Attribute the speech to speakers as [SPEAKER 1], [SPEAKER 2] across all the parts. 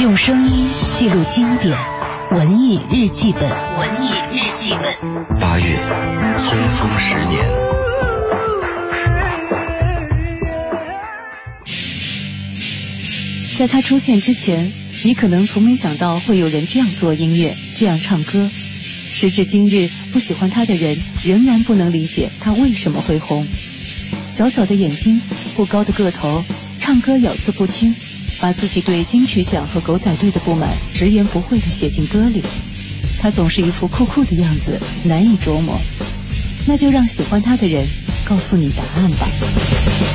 [SPEAKER 1] 用声音记录经典，文艺日记本，文艺日记本。
[SPEAKER 2] 八月，匆匆十年。
[SPEAKER 3] 在他出现之前，你可能从没想到会有人这样做音乐，这样唱歌。时至今日，不喜欢他的人仍然不能理解他为什么会红。小小的眼睛，不高的个头，唱歌咬字不清，把自己对金曲奖和狗仔队的不满直言不讳地写进歌里。他总是一副酷酷的样子，难以琢磨。那就让喜欢他的人告诉你答案吧。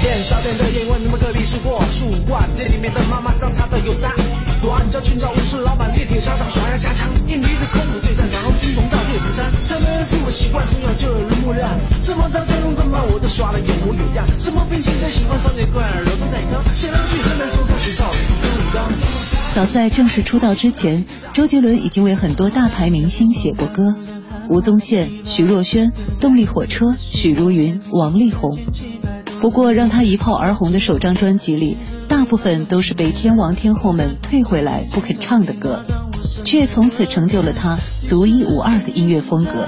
[SPEAKER 4] 店小店的烟问你们隔壁是货树馆，店里面的妈妈桑擦的有三段，叫寻找武士老板猎铁沙场耍呀家常，印尼的空手对战，然
[SPEAKER 3] 早在正式出道之前，周杰伦已经为很多大牌明星写过歌。吴宗宪、徐若瑄、动力火车、许茹芸、王力宏。不过，让他一炮而红的首张专辑里，大部分都是被天王天后们退回来不肯唱的歌，却从此成就了他独一无二的音乐风格。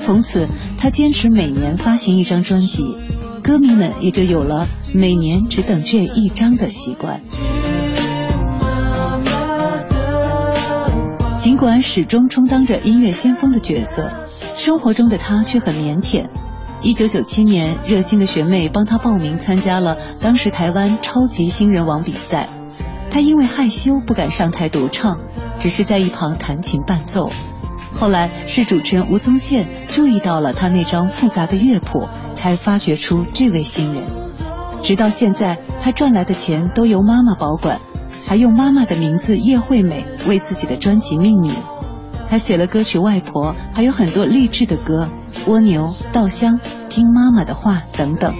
[SPEAKER 3] 从此，他坚持每年发行一张专辑，歌迷们也就有了每年只等这一张的习惯。尽管始终充当着音乐先锋的角色，生活中的他却很腼腆。一九九七年，热心的学妹帮他报名参加了当时台湾超级新人王比赛，他因为害羞不敢上台独唱，只是在一旁弹琴伴奏。后来是主持人吴宗宪注意到了他那张复杂的乐谱，才发掘出这位新人。直到现在，他赚来的钱都由妈妈保管。还用妈妈的名字叶惠美为自己的专辑命名，他写了歌曲《外婆》，还有很多励志的歌，《蜗牛》《稻香》《听妈妈的话》等等。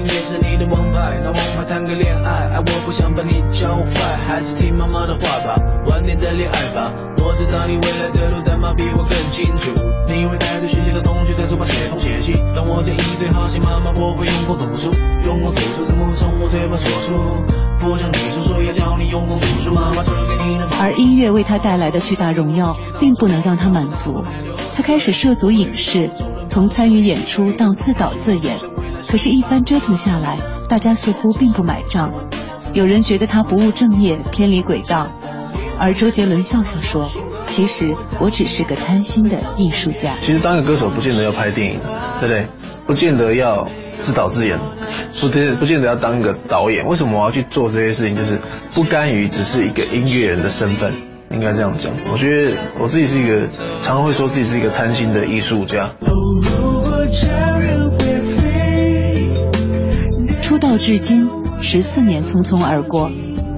[SPEAKER 4] 音乐是你的王牌，那王牌谈个恋爱，爱我不想把你教坏，还是听妈妈的话吧，晚点再恋爱吧。我知道你未来的路，代码比我更清楚。你会带着学习的同学在书包写东写西，当我建议对好些妈妈，我会用功读书，用功读书怎么会从我嘴巴说出？不想听叔叔也教你用功读书，妈妈传给你的。
[SPEAKER 3] 而音乐为他带来的巨大荣耀，并不能让他满足，他开始涉足影视，从参与演出到自导自演。可是，一番折腾下来，大家似乎并不买账。有人觉得他不务正业，偏离轨道，而周杰伦笑笑说：“其实我只是个贪心的艺术家。”
[SPEAKER 5] 其实当个歌手不见得要拍电影，对不对？不见得要自导自演，不见不见得要当一个导演。为什么我要去做这些事情？就是不甘于只是一个音乐人的身份，应该这样讲。我觉得我自己是一个，常常会说自己是一个贪心的艺术家。
[SPEAKER 3] 到至今十四年匆匆而过，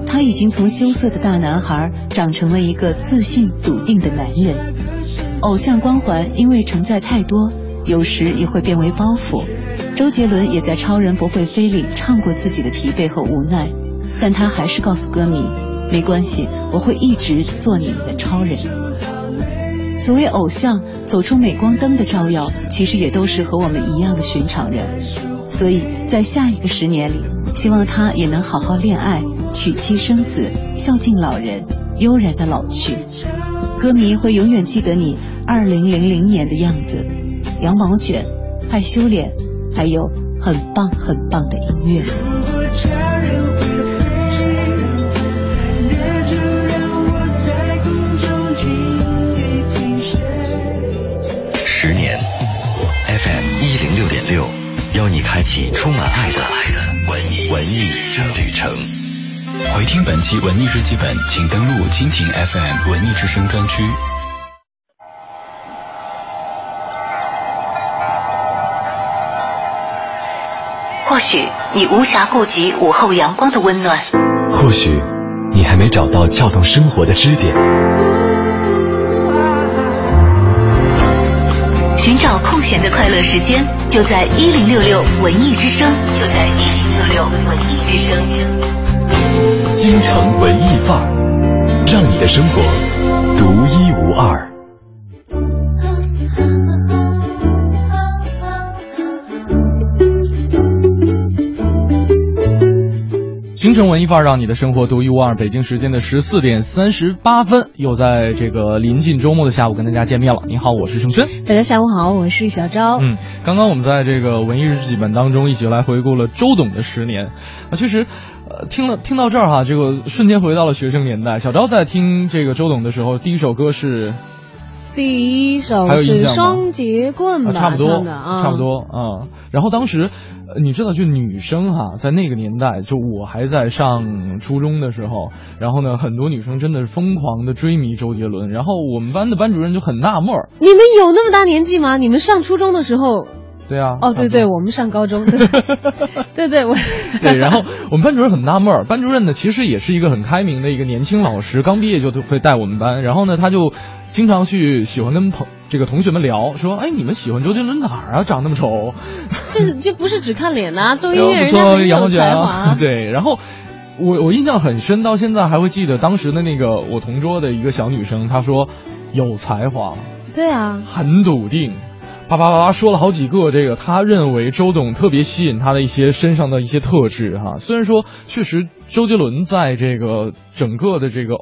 [SPEAKER 3] 他已经从羞涩的大男孩长成了一个自信笃定的男人。偶像光环因为承载太多，有时也会变为包袱。周杰伦也在《超人不会飞》里唱过自己的疲惫和无奈，但他还是告诉歌迷：没关系，我会一直做你们的超人。所谓偶像走出镁光灯的照耀，其实也都是和我们一样的寻常人。所以在下一个十年里，希望他也能好好恋爱，娶妻生子，孝敬老人，悠然的老去。歌迷会永远记得你二零零零年的样子，羊毛卷，害羞脸，还有很棒很棒的音乐。
[SPEAKER 2] 十年，FM 一零六点六，邀你开启充满爱的爱的文艺文艺新旅程。
[SPEAKER 6] 回听本期文艺日记本，请登录蜻蜓 FM 文艺之声专区。
[SPEAKER 1] 或许你无暇顾及午后阳光的温暖，
[SPEAKER 6] 或许你还没找到撬动生活的支点。
[SPEAKER 1] 找空闲的快乐时间，就在一零六六文艺之声，就在一零六六文艺之声。
[SPEAKER 6] 京城文艺范儿，让你的生活独一无二。
[SPEAKER 7] 京京城文艺范儿让你的生活独一无二。北京时间的十四点三十八分，又在这个临近周末的下午跟大家见面了。你好，我是盛轩。
[SPEAKER 8] 大家下午好，我是小昭。
[SPEAKER 7] 嗯，刚刚我们在这个文艺日记本当中一起来回顾了周董的十年啊，确实，呃，听了听到这儿哈，这个瞬间回到了学生年代。小昭在听这个周董的时候，第一首歌是。
[SPEAKER 8] 第一首是双节棍吧，
[SPEAKER 7] 差不多，
[SPEAKER 8] 啊，
[SPEAKER 7] 差不多啊。然后当时，你知道，就女生哈，在那个年代，就我还在上初中的时候，然后呢，很多女生真的是疯狂的追迷周杰伦。然后我们班的班主任就很纳闷儿：
[SPEAKER 8] 你们有那么大年纪吗？你们上初中的时候？
[SPEAKER 7] 对啊。
[SPEAKER 8] 哦，对对，我们上高中。对 对，我。
[SPEAKER 7] 对，然后我们班主任很纳闷儿，班主任呢其实也是一个很开明的一个年轻老师，刚毕业就会带我们班。然后呢，他就。经常去喜欢跟朋这个同学们聊，说，哎，你们喜欢周杰伦哪儿啊？长那么丑？
[SPEAKER 8] 这这不是只看脸呐，作为音乐人家很有才华。
[SPEAKER 7] 对，然后我我印象很深，到现在还会记得当时的那个我同桌的一个小女生，她说有才华。
[SPEAKER 8] 对啊，
[SPEAKER 7] 很笃定，啪啪啪啪说了好几个这个，她认为周董特别吸引她的一些身上的一些特质哈。虽然说确实周杰伦在这个整个的这个。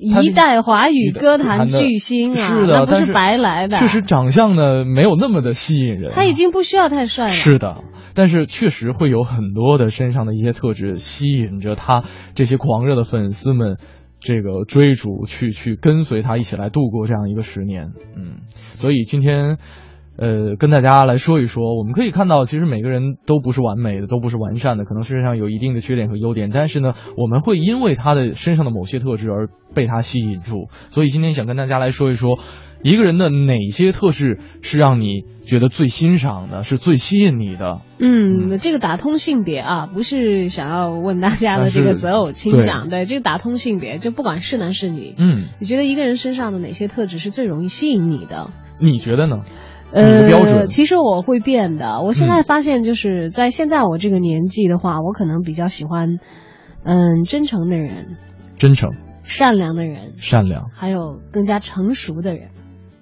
[SPEAKER 8] 一代华语歌坛巨星啊，
[SPEAKER 7] 那
[SPEAKER 8] 不是白来的。
[SPEAKER 7] 确实长相呢没有那么的吸引人。
[SPEAKER 8] 他已经不需要太帅了。
[SPEAKER 7] 是的，但是确实会有很多的身上的一些特质吸引着他这些狂热的粉丝们，这个追逐去去跟随他一起来度过这样一个十年。嗯，所以今天。呃，跟大家来说一说，我们可以看到，其实每个人都不是完美的，都不是完善的，可能身上有一定的缺点和优点。但是呢，我们会因为他的身上的某些特质而被他吸引住。所以今天想跟大家来说一说，一个人的哪些特质是让你觉得最欣赏的，是最吸引你的？
[SPEAKER 8] 嗯，这个打通性别啊，不是想要问大家的这个择偶倾向，对，这个打通性别，就不管是男是女，
[SPEAKER 7] 嗯，
[SPEAKER 8] 你觉得一个人身上的哪些特质是最容易吸引你的？
[SPEAKER 7] 你觉得呢？
[SPEAKER 8] 呃，其实我会变的。我现在发现，就是在现在我这个年纪的话，我可能比较喜欢，嗯，真诚的人，
[SPEAKER 7] 真诚，
[SPEAKER 8] 善良的人，
[SPEAKER 7] 善良，
[SPEAKER 8] 还有更加成熟的人。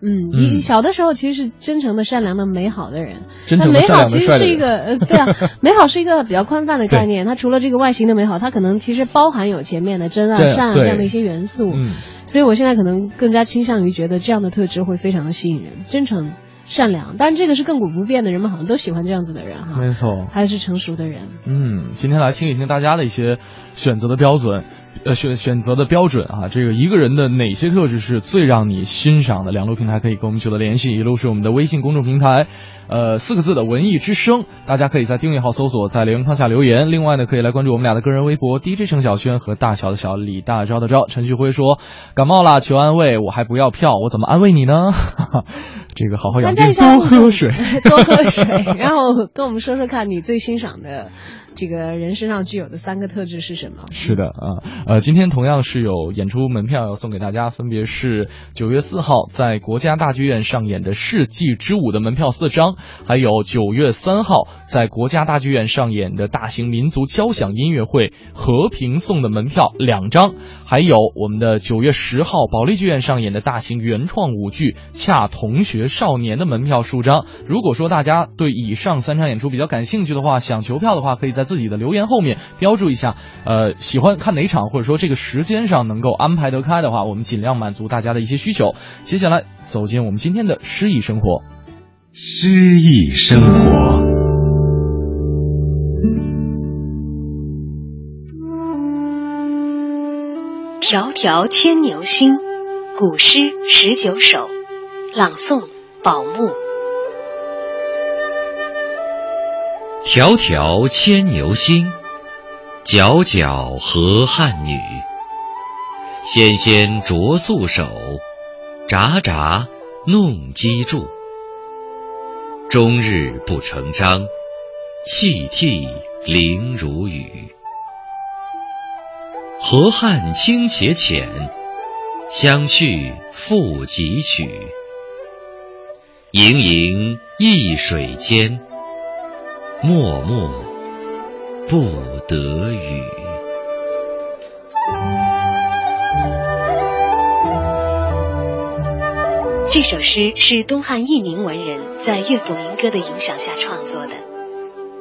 [SPEAKER 8] 嗯，你小的时候其实是真诚的、善良的、美好的人。
[SPEAKER 7] 真诚
[SPEAKER 8] 美好其实是一个，呃，对啊，美好是一个比较宽泛的概念。它除了这个外形的美好，它可能其实包含有前面的真啊、善啊这样的一些元素。
[SPEAKER 7] 嗯，
[SPEAKER 8] 所以我现在可能更加倾向于觉得这样的特质会非常的吸引人，真诚。善良，但是这个是亘古不变的，人们好像都喜欢这样子的人哈。
[SPEAKER 7] 没错，
[SPEAKER 8] 还是成熟的人。
[SPEAKER 7] 嗯，今天来听一听大家的一些选择的标准，呃，选选择的标准啊。这个一个人的哪些特质是最让你欣赏的？两路平台可以跟我们取得联系，一路是我们的微信公众平台。呃，四个字的文艺之声，大家可以在订阅号搜索，在留言框下留言。另外呢，可以来关注我们俩的个人微博，DJ 程小轩和大小的小李大钊的钊。陈旭辉说感冒了，求安慰，我还不要票，我怎么安慰你呢？这个好好养病，多喝水，
[SPEAKER 8] 多喝水，然后跟我们说说看你最欣赏的。这个人身上具有的三个特质是什么？
[SPEAKER 7] 是的啊，呃，今天同样是有演出门票要送给大家，分别是九月四号在国家大剧院上演的《世纪之舞》的门票四张，还有九月三号在国家大剧院上演的大型民族交响音乐会《和平颂》的门票两张，还有我们的九月十号保利剧院上演的大型原创舞剧《恰同学少年》的门票数张。如果说大家对以上三场演出比较感兴趣的话，想求票的话，可以在。自己的留言后面标注一下，呃，喜欢看哪场，或者说这个时间上能够安排得开的话，我们尽量满足大家的一些需求。接下来走进我们今天的诗意生活。
[SPEAKER 6] 诗意生活。
[SPEAKER 1] 迢迢牵牛星，古诗十九首，朗诵宝木。
[SPEAKER 2] 迢迢牵牛星，皎皎河汉女。纤纤擢素手，札札弄机杼。终日不成章，泣涕零如雨。河汉清且浅，相去复几许？盈盈一水间。脉脉不得语。
[SPEAKER 1] 这首诗是东汉一名文人在乐府民歌的影响下创作的。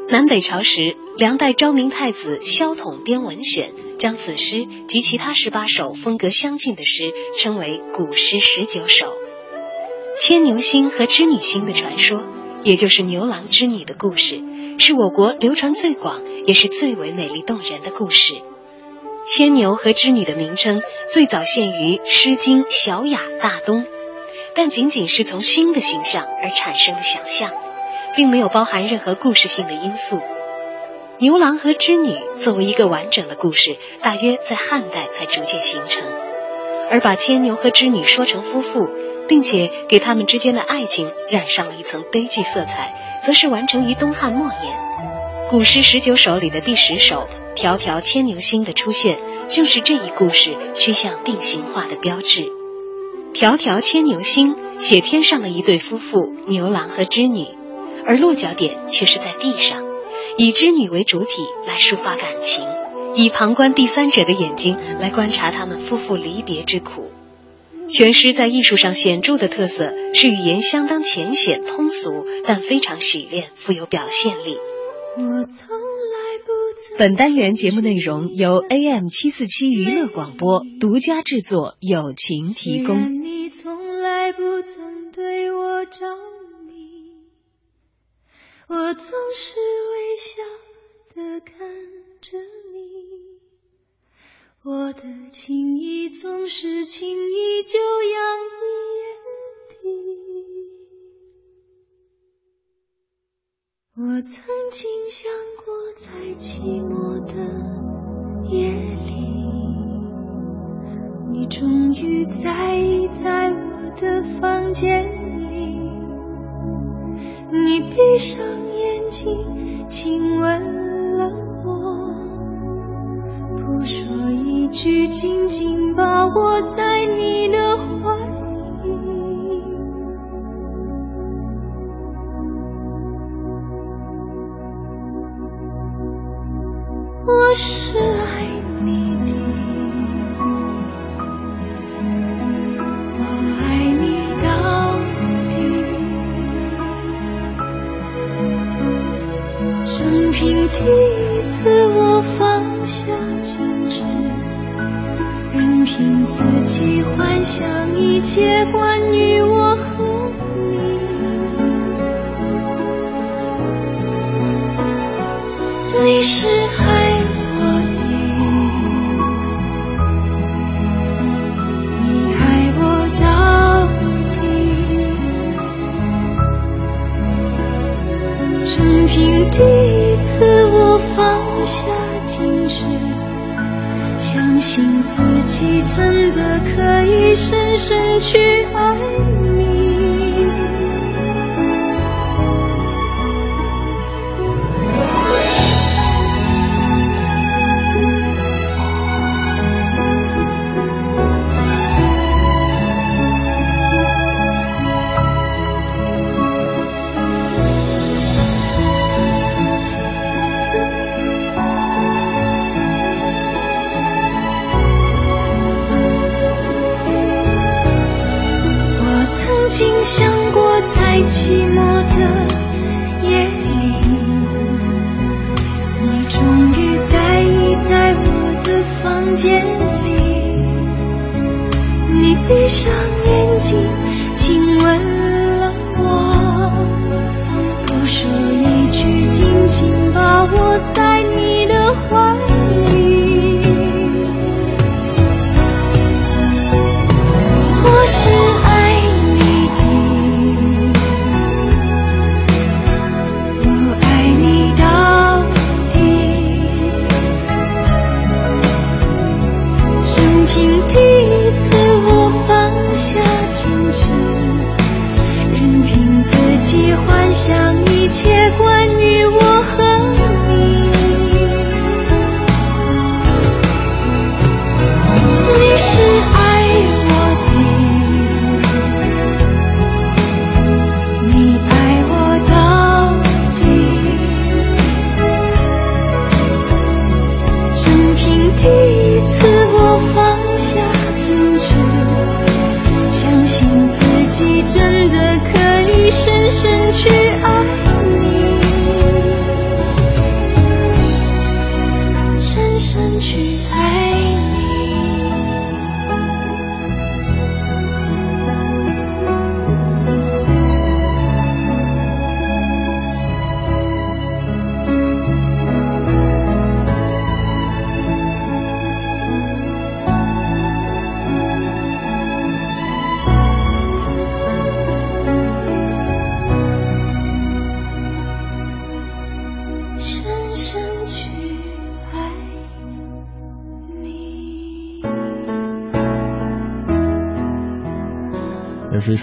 [SPEAKER 9] 南北朝时，梁代昭明太子萧统编文选，将此诗及其他十八首风格相近的诗称为古诗十九首。牵牛星和织女星的传说，也就是牛郎织女的故事，是我国流传最广也是最为美丽动人的故事。牵牛和织女的名称最早现于《诗经·小雅·大东》，但仅仅是从星的形象而产生的想象。并没有包含任何故事性的因素。牛郎和织女作为一个完整的故事，大约在汉代才逐渐形成。而把牵牛和织女说成夫妇，并且给他们之间的爱情染上了一层悲剧色彩，则是完成于东汉末年。古诗十九首里的第十首《迢迢牵牛星》的出现，正是这一故事趋向定型化的标志。《迢迢牵牛星》写天上的一对夫妇牛郎和织女。而落脚点却是在地上，以织女为主体来抒发感情，以旁观第三者的眼睛来观察他们夫妇离别之苦。全诗在艺术上显著的特色是语言相当浅显通俗，但非常洗练，富有表现力。本单元节目内容由 AM 七四七娱乐广播独家制作，友情提供。
[SPEAKER 10] 你从来不曾对我着迷我总是微笑的看着你，我的情意总是轻易就洋溢眼底。我曾经想过，在寂寞的夜里，你终于在意在我的房间里。你
[SPEAKER 7] 闭上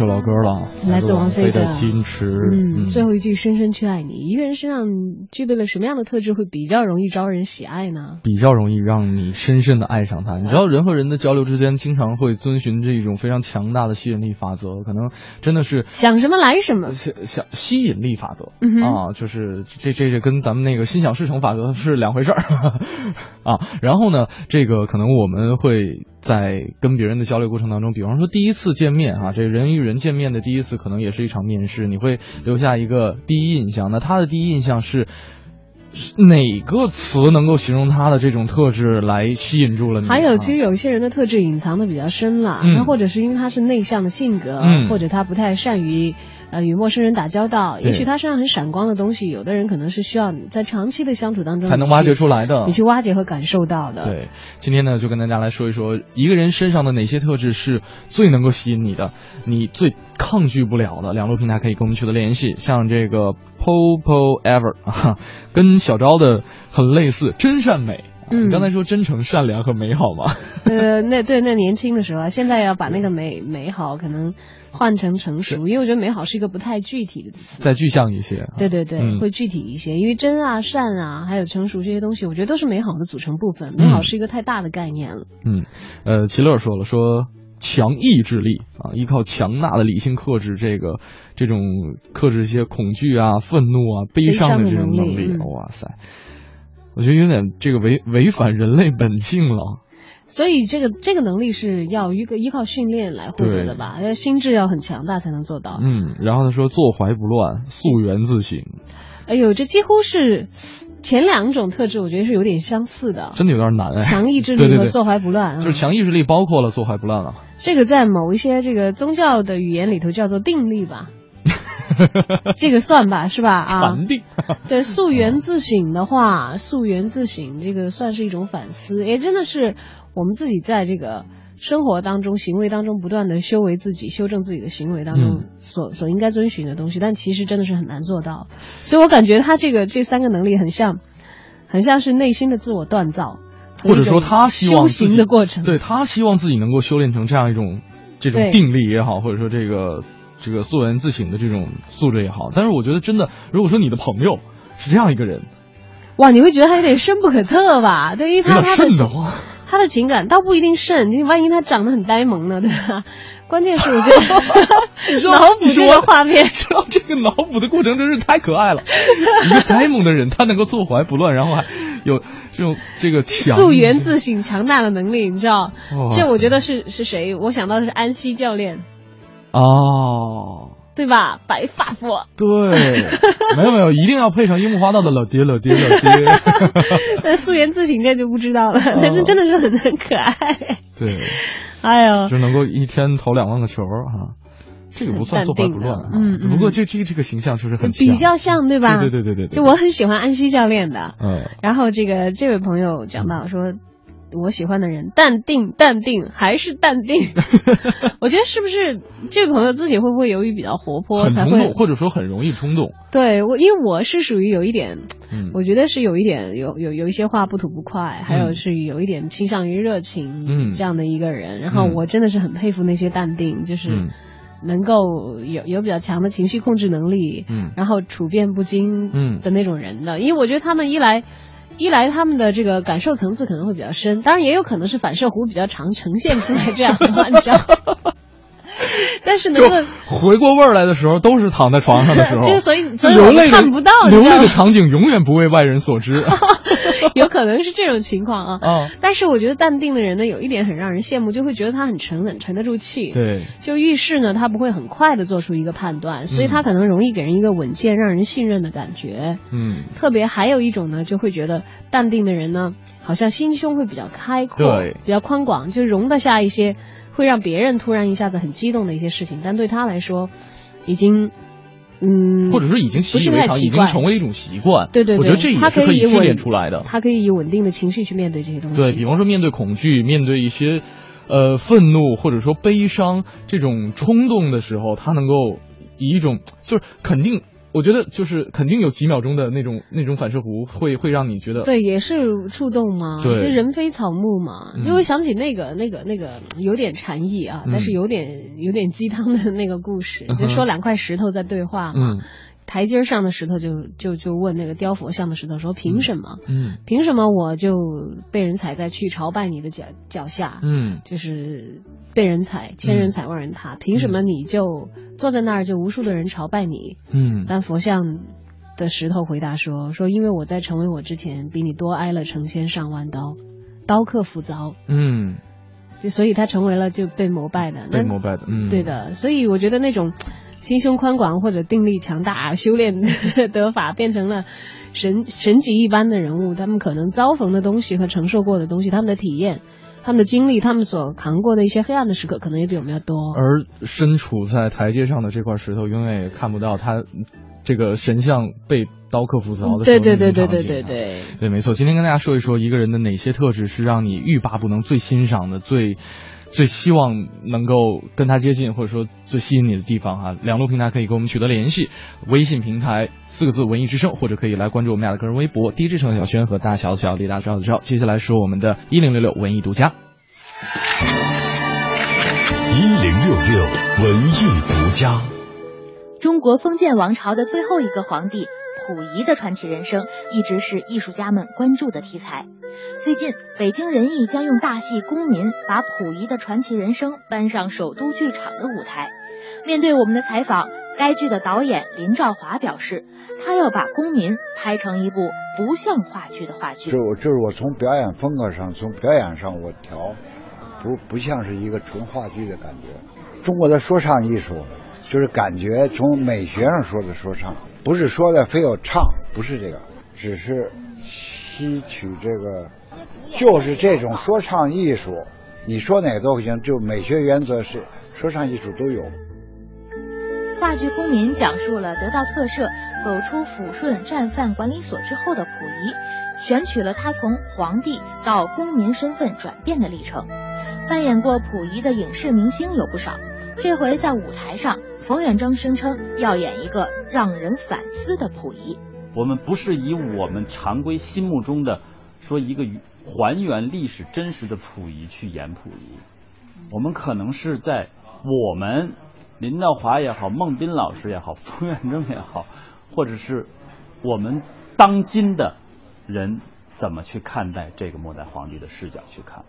[SPEAKER 7] 首老歌了，
[SPEAKER 8] 来自王菲
[SPEAKER 7] 的
[SPEAKER 8] 的《
[SPEAKER 7] 矜持》。
[SPEAKER 8] 嗯，最后一句“深深去爱你”，一个人身上具备了什么样的特质会比较容易招人喜爱呢？
[SPEAKER 7] 比较容易让你深深的爱上他。你知道，人和人的交流之间，经常会遵循这种非常强大的吸引力法则，可能真的是
[SPEAKER 8] 想什么来什么，
[SPEAKER 7] 想想吸引力法则、
[SPEAKER 8] 嗯
[SPEAKER 7] 啊，就是这这这跟咱们那个心想事成法则是两回事儿 啊。然后呢，这个可能我们会在跟别人的交流过程当中，比方说第一次见面啊，这人与人见面的第一次可能也是一场面试，你会留下一个第一印象。那他的第一印象是。是哪个词能够形容他的这种特质来吸引住了你？
[SPEAKER 8] 还有，
[SPEAKER 7] 啊
[SPEAKER 8] 其实有一些人的特质隐藏的比较深了，
[SPEAKER 7] 嗯
[SPEAKER 8] 那或者是因为他是内向的性格，
[SPEAKER 7] 嗯
[SPEAKER 8] 或者他不太善于呃与陌生人打交道，
[SPEAKER 7] 对
[SPEAKER 8] 也许他身上很闪光的东西，有的人可能是需要你在长期的相处当中
[SPEAKER 7] 才能挖掘出来的
[SPEAKER 8] 你去挖掘和感受到的。
[SPEAKER 7] 对，今天呢，就跟大家来说一说一个人身上的哪些特质是最能够吸引你的，你最抗拒不了的。两路平台可以跟我们取得联系，像这个 Popo Ever 啊，跟小昭的很类似，真善美。啊
[SPEAKER 8] 嗯
[SPEAKER 7] 你刚才说真诚、善良和美好吗？
[SPEAKER 8] 呃，那对那年轻的时候啊，现在要把那个美美好可能换成成熟，因为我觉得美好是一个不太具体的词。
[SPEAKER 7] 再具象一些。
[SPEAKER 8] 对对对，
[SPEAKER 7] 嗯
[SPEAKER 8] 会具体一些，因为真啊、善啊，还有成熟这些东西，我觉得都是美好的组成部分。美好是一个太大的概念了。
[SPEAKER 7] 嗯，呃，齐乐说了，说强意志力啊，依靠强大的理性克制这个这种克制一些恐惧啊、愤怒啊、悲伤的这种能力，哇塞，我觉得有点这个违违反人类本性了。
[SPEAKER 8] 所以这个这个能力是要一个依靠训练来获得的吧？要心智要很强大才能做到。
[SPEAKER 7] 嗯，然后他说坐怀不乱，溯源自省，
[SPEAKER 8] 哎呦，这几乎是前两种特质，我觉得是有点相似的。
[SPEAKER 7] 真的有点难哎。
[SPEAKER 8] 强意志力和坐怀不乱，
[SPEAKER 7] 就是
[SPEAKER 8] 嗯
[SPEAKER 7] 强意志力包括了坐怀不乱啊。
[SPEAKER 8] 这个在某一些这个宗教的语言里头叫做定力吧，这个算吧，是吧？啊，
[SPEAKER 7] 禅定。
[SPEAKER 8] 对，溯源自省的话，溯源自省这个算是一种反思，也真的是我们自己在这个生活当中、行为当中不断的修为自己、修正自己的行为当中
[SPEAKER 7] 嗯
[SPEAKER 8] 所、所应该遵循的东西，但其实真的是很难做到。所以我感觉他这个这三个能力很像，很像是内心的自我锻造，
[SPEAKER 7] 或者说他希望
[SPEAKER 8] 修行的过程。
[SPEAKER 7] 对他希望自己能够修炼成这样一种这种定力也好，或者说这个这个溯源自省的这种素质也好。但是我觉得真的，如果说你的朋友是这样一个人，
[SPEAKER 8] 哇，你会觉得他有点深不可测吧？对于他他的。他的情感倒不一定甚，你万一他长得很呆萌呢，对吧？关键是我觉得 脑补这个画面，
[SPEAKER 7] 知道这个脑补的过程真是太可爱了。一个呆萌的人，他能够坐怀不乱，然后还有这种这个强
[SPEAKER 8] 溯源自省强大的能力，你知道？
[SPEAKER 7] 哇
[SPEAKER 8] 这我觉得是是谁？我想到的是安西教练，
[SPEAKER 7] 哦，
[SPEAKER 8] 对吧？白发佛，
[SPEAKER 7] 对，没有没有，一定要配上樱木花道的老爹老爹老爹。
[SPEAKER 8] 那素颜自省这就不知道了，
[SPEAKER 7] 哦
[SPEAKER 8] 但是真的是很很可爱。
[SPEAKER 7] 对，
[SPEAKER 8] 哎呦，
[SPEAKER 7] 就能够一天投两万个球哈、这个不算坐怀不乱啊。
[SPEAKER 8] 嗯只
[SPEAKER 7] 不过这这个这个形象就是很
[SPEAKER 8] 比较像，对吧？
[SPEAKER 7] 对对对对对对
[SPEAKER 8] 就我很喜欢安西教练的。
[SPEAKER 7] 嗯，
[SPEAKER 8] 然后这个这位朋友讲到说，我喜欢的人淡定淡定还是淡定，我觉得是不是这位朋友自己会不会由于比较活泼才会
[SPEAKER 7] 或者说很容易冲动。
[SPEAKER 8] 对我，因为我是属于有一点，
[SPEAKER 7] 嗯
[SPEAKER 8] 我觉得是有一点有有有一些话不吐不快，还有
[SPEAKER 7] 嗯
[SPEAKER 8] 是有一点倾向于热情，
[SPEAKER 7] 嗯
[SPEAKER 8] 这样的一个人。然后
[SPEAKER 7] 嗯
[SPEAKER 8] 我真的是很佩服那些淡定，就是
[SPEAKER 7] 嗯
[SPEAKER 8] 能够有有比较强的情绪控制能力，
[SPEAKER 7] 嗯
[SPEAKER 8] 然后处变不惊
[SPEAKER 7] 嗯
[SPEAKER 8] 的那种人的。因为我觉得他们一来。一来，他们的这个感受层次可能会比较深，当然也有可能是反射弧比较长，呈现出来这样的话，你知道。但是能
[SPEAKER 7] 就
[SPEAKER 8] 够
[SPEAKER 7] 回过味儿来的时候，都是躺在床上的时候，
[SPEAKER 8] 就是所以
[SPEAKER 7] 就
[SPEAKER 8] 所以我们
[SPEAKER 7] 流泪
[SPEAKER 8] 看不到
[SPEAKER 7] 流泪的场景永远不为外人所知。
[SPEAKER 8] 有可能是这种情况啊。
[SPEAKER 7] 啊，
[SPEAKER 8] 但是我觉得淡定的人呢，有一点很让人羡慕，就会觉得他很沉稳，沉得住气。。
[SPEAKER 7] 对，
[SPEAKER 8] 就遇事呢，他不会很快的做出一个判断，所以他可能容易给人一个稳健、让人信任的感觉。
[SPEAKER 7] 嗯，
[SPEAKER 8] 特别还有一种呢，就会觉得淡定的人呢，好像心胸会比较开阔，
[SPEAKER 7] 对
[SPEAKER 8] 比较宽广，就容得下一些会让别人突然一下子很激动的一些事情，但对他来说，已经，嗯，
[SPEAKER 7] 或者说已经习以为常，已经成为一种习惯。
[SPEAKER 8] 对对对，
[SPEAKER 7] 我觉得这也
[SPEAKER 8] 他
[SPEAKER 7] 是可以训练出来的。
[SPEAKER 8] 他可以以稳定的情绪去面对这些东西。
[SPEAKER 7] 对比方说，面对恐惧，面对一些呃愤怒或者说悲伤这种冲动的时候，他能够以一种就是肯定我觉得就是肯定有几秒钟的那种那种反射弧会会让你觉得
[SPEAKER 8] 对，也是触动嘛，
[SPEAKER 7] 对。
[SPEAKER 8] 就人非草木嘛，
[SPEAKER 7] 嗯。
[SPEAKER 8] 就会想起那个那个那个有点禅意啊，
[SPEAKER 7] 嗯。
[SPEAKER 8] 但是有点有点鸡汤的那个故事，
[SPEAKER 7] 嗯
[SPEAKER 8] 就说两块石头在对话嘛，
[SPEAKER 7] 嗯。
[SPEAKER 8] 台阶上的石头就就就问那个雕佛像的石头说凭什么？
[SPEAKER 7] 嗯。
[SPEAKER 8] 凭什么我就被人踩在去朝拜你的脚脚下？
[SPEAKER 7] 嗯。
[SPEAKER 8] 就是被人踩，千人踩万人踏，凭什么你就坐在那儿就无数的人朝拜你？
[SPEAKER 7] 嗯
[SPEAKER 8] 但佛像的石头回答说：“说因为我在成为我之前，比你多挨了成千上万刀，刀刻斧凿，
[SPEAKER 7] 嗯，
[SPEAKER 8] 所以他成为了就被膜拜的。那
[SPEAKER 7] 被膜拜的，嗯，
[SPEAKER 8] 对的，所以我觉得那种心胸宽广或者定力强大、修炼 得法，变成了神神级一般的人物，他们可能遭逢的东西和承受过的东西，他们的体验。”他们的经历，他们所扛过的一些黑暗的时刻，可能也比我们要多。
[SPEAKER 7] 而身处在台阶上的这块石头，永远也看不到他这个神像被刀刻斧凿的时候
[SPEAKER 8] 对对对对对对。对，
[SPEAKER 7] 没错。今天跟大家说一说一个人的哪些特质是让你欲罢不能、最欣赏的、最最希望能够跟他接近，或者说最吸引你的地方哈。两路平台可以跟我们取得联系，微信平台四个字“文艺之声”，或者可以来关注我们俩的个人微博 DJ 程小轩和大小小李大钊的钊。接下来说我们的一零六六文艺独家。
[SPEAKER 6] 一零六六文艺独家。
[SPEAKER 11] 中国封建王朝的最后一个皇帝溥仪的传奇人生，一直是艺术家们关注的题材。最近，北京人艺将用大戏《公民》把溥仪的传奇人生搬上首都剧场的舞台。面对我们的采访，该剧的导演林兆华表示，他要把《公民》拍成一部不像话剧的话剧。
[SPEAKER 12] 这我这是我从表演风格上，从表演上我调，不不像是一个纯话剧的感觉。中国的说唱艺术，就是感觉从美学上说的说唱，不是说的非要唱，不是这个，只是吸取这个，就是这种说唱艺术，你说哪个都行，就美学原则是说唱艺术都有。
[SPEAKER 11] 话剧《公民》讲述了得到特赦、走出抚顺战犯管理所之后的溥仪，选取了他从皇帝到公民身份转变的历程。扮演过溥仪的影视明星有不少，这回在舞台上，冯远征声称要演一个让人反思的溥仪。
[SPEAKER 13] 我们不是以我们常规心目中的说一个还原历史真实的溥仪去演溥仪，我们可能是在我们林兆华也好，孟斌老师也好，冯远征也好，或者是我们当今的人怎么去看待这个末代皇帝的视角去看。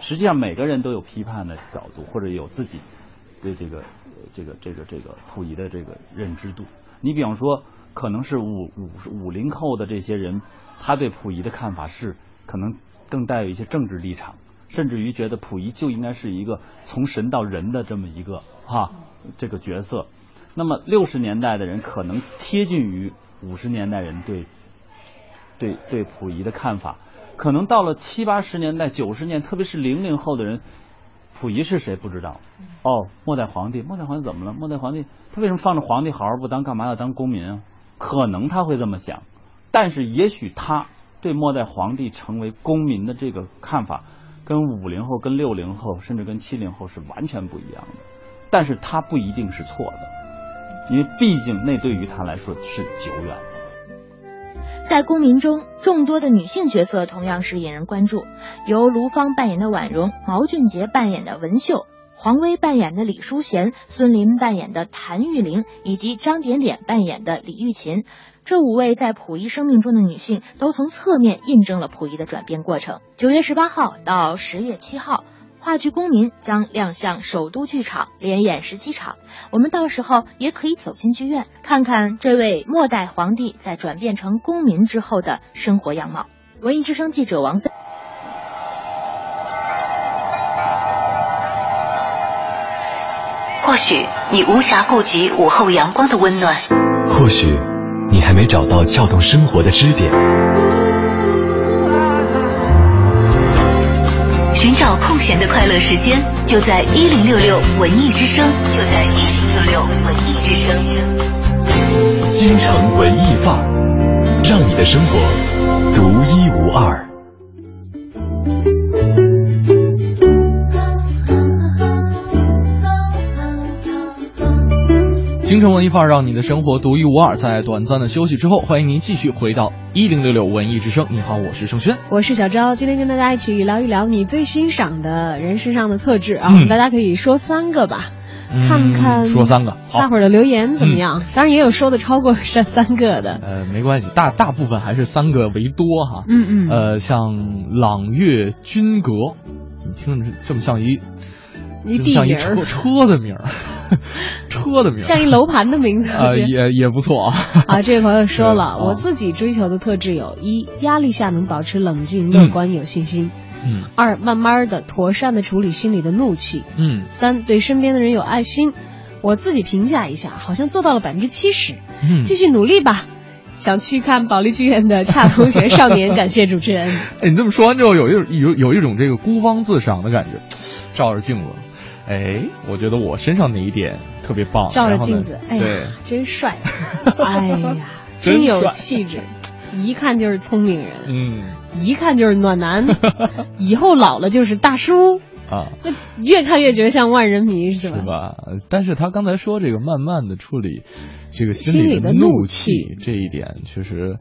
[SPEAKER 13] 实际上，每个人都有批判的角度，或者有自己对这个这个这个这个溥仪的这个认知度。你比方说，可能是五五五零后的这些人，他对溥仪的看法是可能更带有一些政治立场，甚至于觉得溥仪就应该是一个从神到人的这么一个哈这个角色。那么六十年代的人可能贴近于五十年代人对对对溥仪的看法。可能到了七八十年代、九十年，特别是零零后的人，溥仪是谁不知道？哦，末代皇帝，末代皇帝怎么了？末代皇帝他为什么放着皇帝好好不当，干嘛要当公民啊？可能他会这么想，但是也许他对末代皇帝成为公民的这个看法，跟五零后、跟六零后，甚至跟七零后是完全不一样的。但是他不一定是错的，因为毕竟那对于他来说是久远。
[SPEAKER 11] 在公民中，众多的女性角色同样是引人关注，由卢芳扮演的婉容，毛俊杰扮演的文秀，黄薇扮演的李淑贤，孙琳扮演的谭玉玲，以及张点点扮演的李玉琴，这五位在溥仪生命中的女性，都从侧面印证了溥仪的转变过程。九月十八号到十月七号。话剧《公民》将亮相首都剧场，连演十七场。我们到时候也可以走进剧院，看看这位末代皇帝在转变成公民之后的生活样貌。文艺之声记者王飞。
[SPEAKER 1] 或许你无暇顾及午后阳光的温暖，
[SPEAKER 6] 或许你还没找到撬动生活的支点。
[SPEAKER 1] 找空闲的快乐时间，就在一零六六文艺之声，就在一零六六文艺之声。
[SPEAKER 6] 京城文艺范儿，让你的生活独一无二。
[SPEAKER 7] 京城文艺范儿让你的生活独一无二。在短暂的休息之后，欢迎您继续回到一零六六文艺之声。你好，我是盛轩，
[SPEAKER 8] 我是小昭。今天跟大家一起聊一聊你最欣赏的人身上的特质啊，
[SPEAKER 7] 嗯
[SPEAKER 8] 大家可以说三个吧。
[SPEAKER 7] 嗯
[SPEAKER 8] 看看
[SPEAKER 7] 说三个，
[SPEAKER 8] 大伙儿的留言怎么样？当然也有说的超过三三个的。
[SPEAKER 7] 呃，没关系，大大部分还是三个为多哈。
[SPEAKER 8] 嗯嗯
[SPEAKER 7] 呃，像朗月君阁，你听着这么像一
[SPEAKER 8] 一地名儿
[SPEAKER 7] 车车的名儿，车的名儿，
[SPEAKER 8] 像一楼盘的名字。
[SPEAKER 7] 也也不错啊。
[SPEAKER 8] 啊，这位朋友 说了，我自己追求的特质有：一，压力下能保持冷静、乐观、有信心；
[SPEAKER 7] 嗯
[SPEAKER 8] 二，慢慢的、妥善的处理心里的怒气；
[SPEAKER 7] 嗯
[SPEAKER 8] 三，对身边的人有爱心。我自己评价一下，好像做到了百分之七十，
[SPEAKER 7] 嗯，
[SPEAKER 8] 继续努力吧。想去看保利剧院的恰同学少年，感谢主持人。
[SPEAKER 7] 哎，你这么说完之后，有一有有一种这个孤芳自赏的感觉，照着镜子，哎，我觉得我身上哪一点特别棒，
[SPEAKER 8] 照着镜子，哎呀，，真帅！哎呀，
[SPEAKER 7] 真
[SPEAKER 8] 真有气质，一看就是聪明人，
[SPEAKER 7] 嗯
[SPEAKER 8] 一看就是暖男，以后老了就是大叔。
[SPEAKER 7] 啊，
[SPEAKER 8] 那越看越觉得像万人迷，是吧？
[SPEAKER 7] 是吧？呃但是他刚才说这个慢慢的处理这个心
[SPEAKER 8] 心里的
[SPEAKER 7] 怒
[SPEAKER 8] 怒
[SPEAKER 7] 气，这一点确实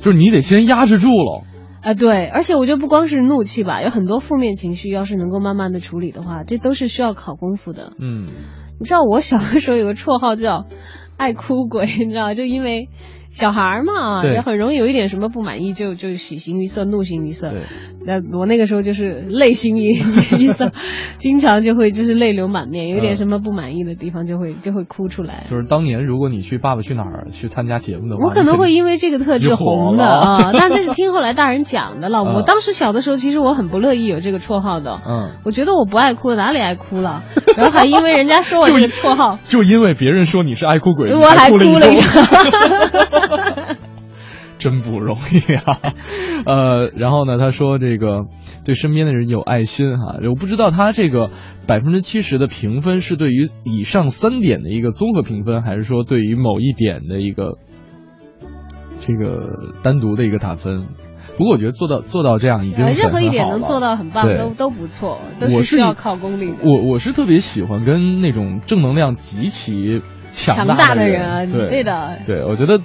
[SPEAKER 7] 就是你得先压制住了。
[SPEAKER 8] 啊，对，而且我觉得不光是怒气吧，有很多负面情绪，要是能够慢慢的处理的话，这都是需要考功夫的。
[SPEAKER 7] 嗯。
[SPEAKER 8] 你知道我小的时候有个绰号叫“爱哭鬼”，你知道，就因为小孩儿嘛，也很容易有一点什么不满意就就喜形于色、怒形于色。那我那个时候就是泪形于于色，经常就会就是泪流满面，有一点
[SPEAKER 7] 嗯
[SPEAKER 8] 什么不满意的地方就会就会哭出来。
[SPEAKER 7] 就是当年如果你去《爸爸去哪儿》去参加节目的话，
[SPEAKER 8] 我可能会因为这个特质红的啊，但这是听后来大人讲的了。
[SPEAKER 7] 嗯
[SPEAKER 8] 我当时小的时候，其实我很不乐意有这个绰号的。
[SPEAKER 7] 嗯，
[SPEAKER 8] 我觉得我不爱哭，哪里爱哭了？然后还因为人家说我这个绰号，
[SPEAKER 7] 就因为别人说你是爱哭鬼，
[SPEAKER 8] 我还
[SPEAKER 7] 哭
[SPEAKER 8] 哭了一
[SPEAKER 7] 一
[SPEAKER 8] 场。
[SPEAKER 7] 真不容易啊。呃，然后呢，他说这个对身边的人有爱心哈、我不知道他这个百分之七十的评分是对于以上三点的一个综合评分，还是说对于某一点的一个这个单独的一个打分？不过我觉得做到做到这样已经
[SPEAKER 8] 任何一点能做到很棒，都都不错，都
[SPEAKER 7] 我是
[SPEAKER 8] 需要靠功力的。
[SPEAKER 7] 我我是特别喜欢跟那种正能量极其强
[SPEAKER 8] 强
[SPEAKER 7] 大的
[SPEAKER 8] 人
[SPEAKER 7] 对
[SPEAKER 8] 的
[SPEAKER 7] 对，我觉得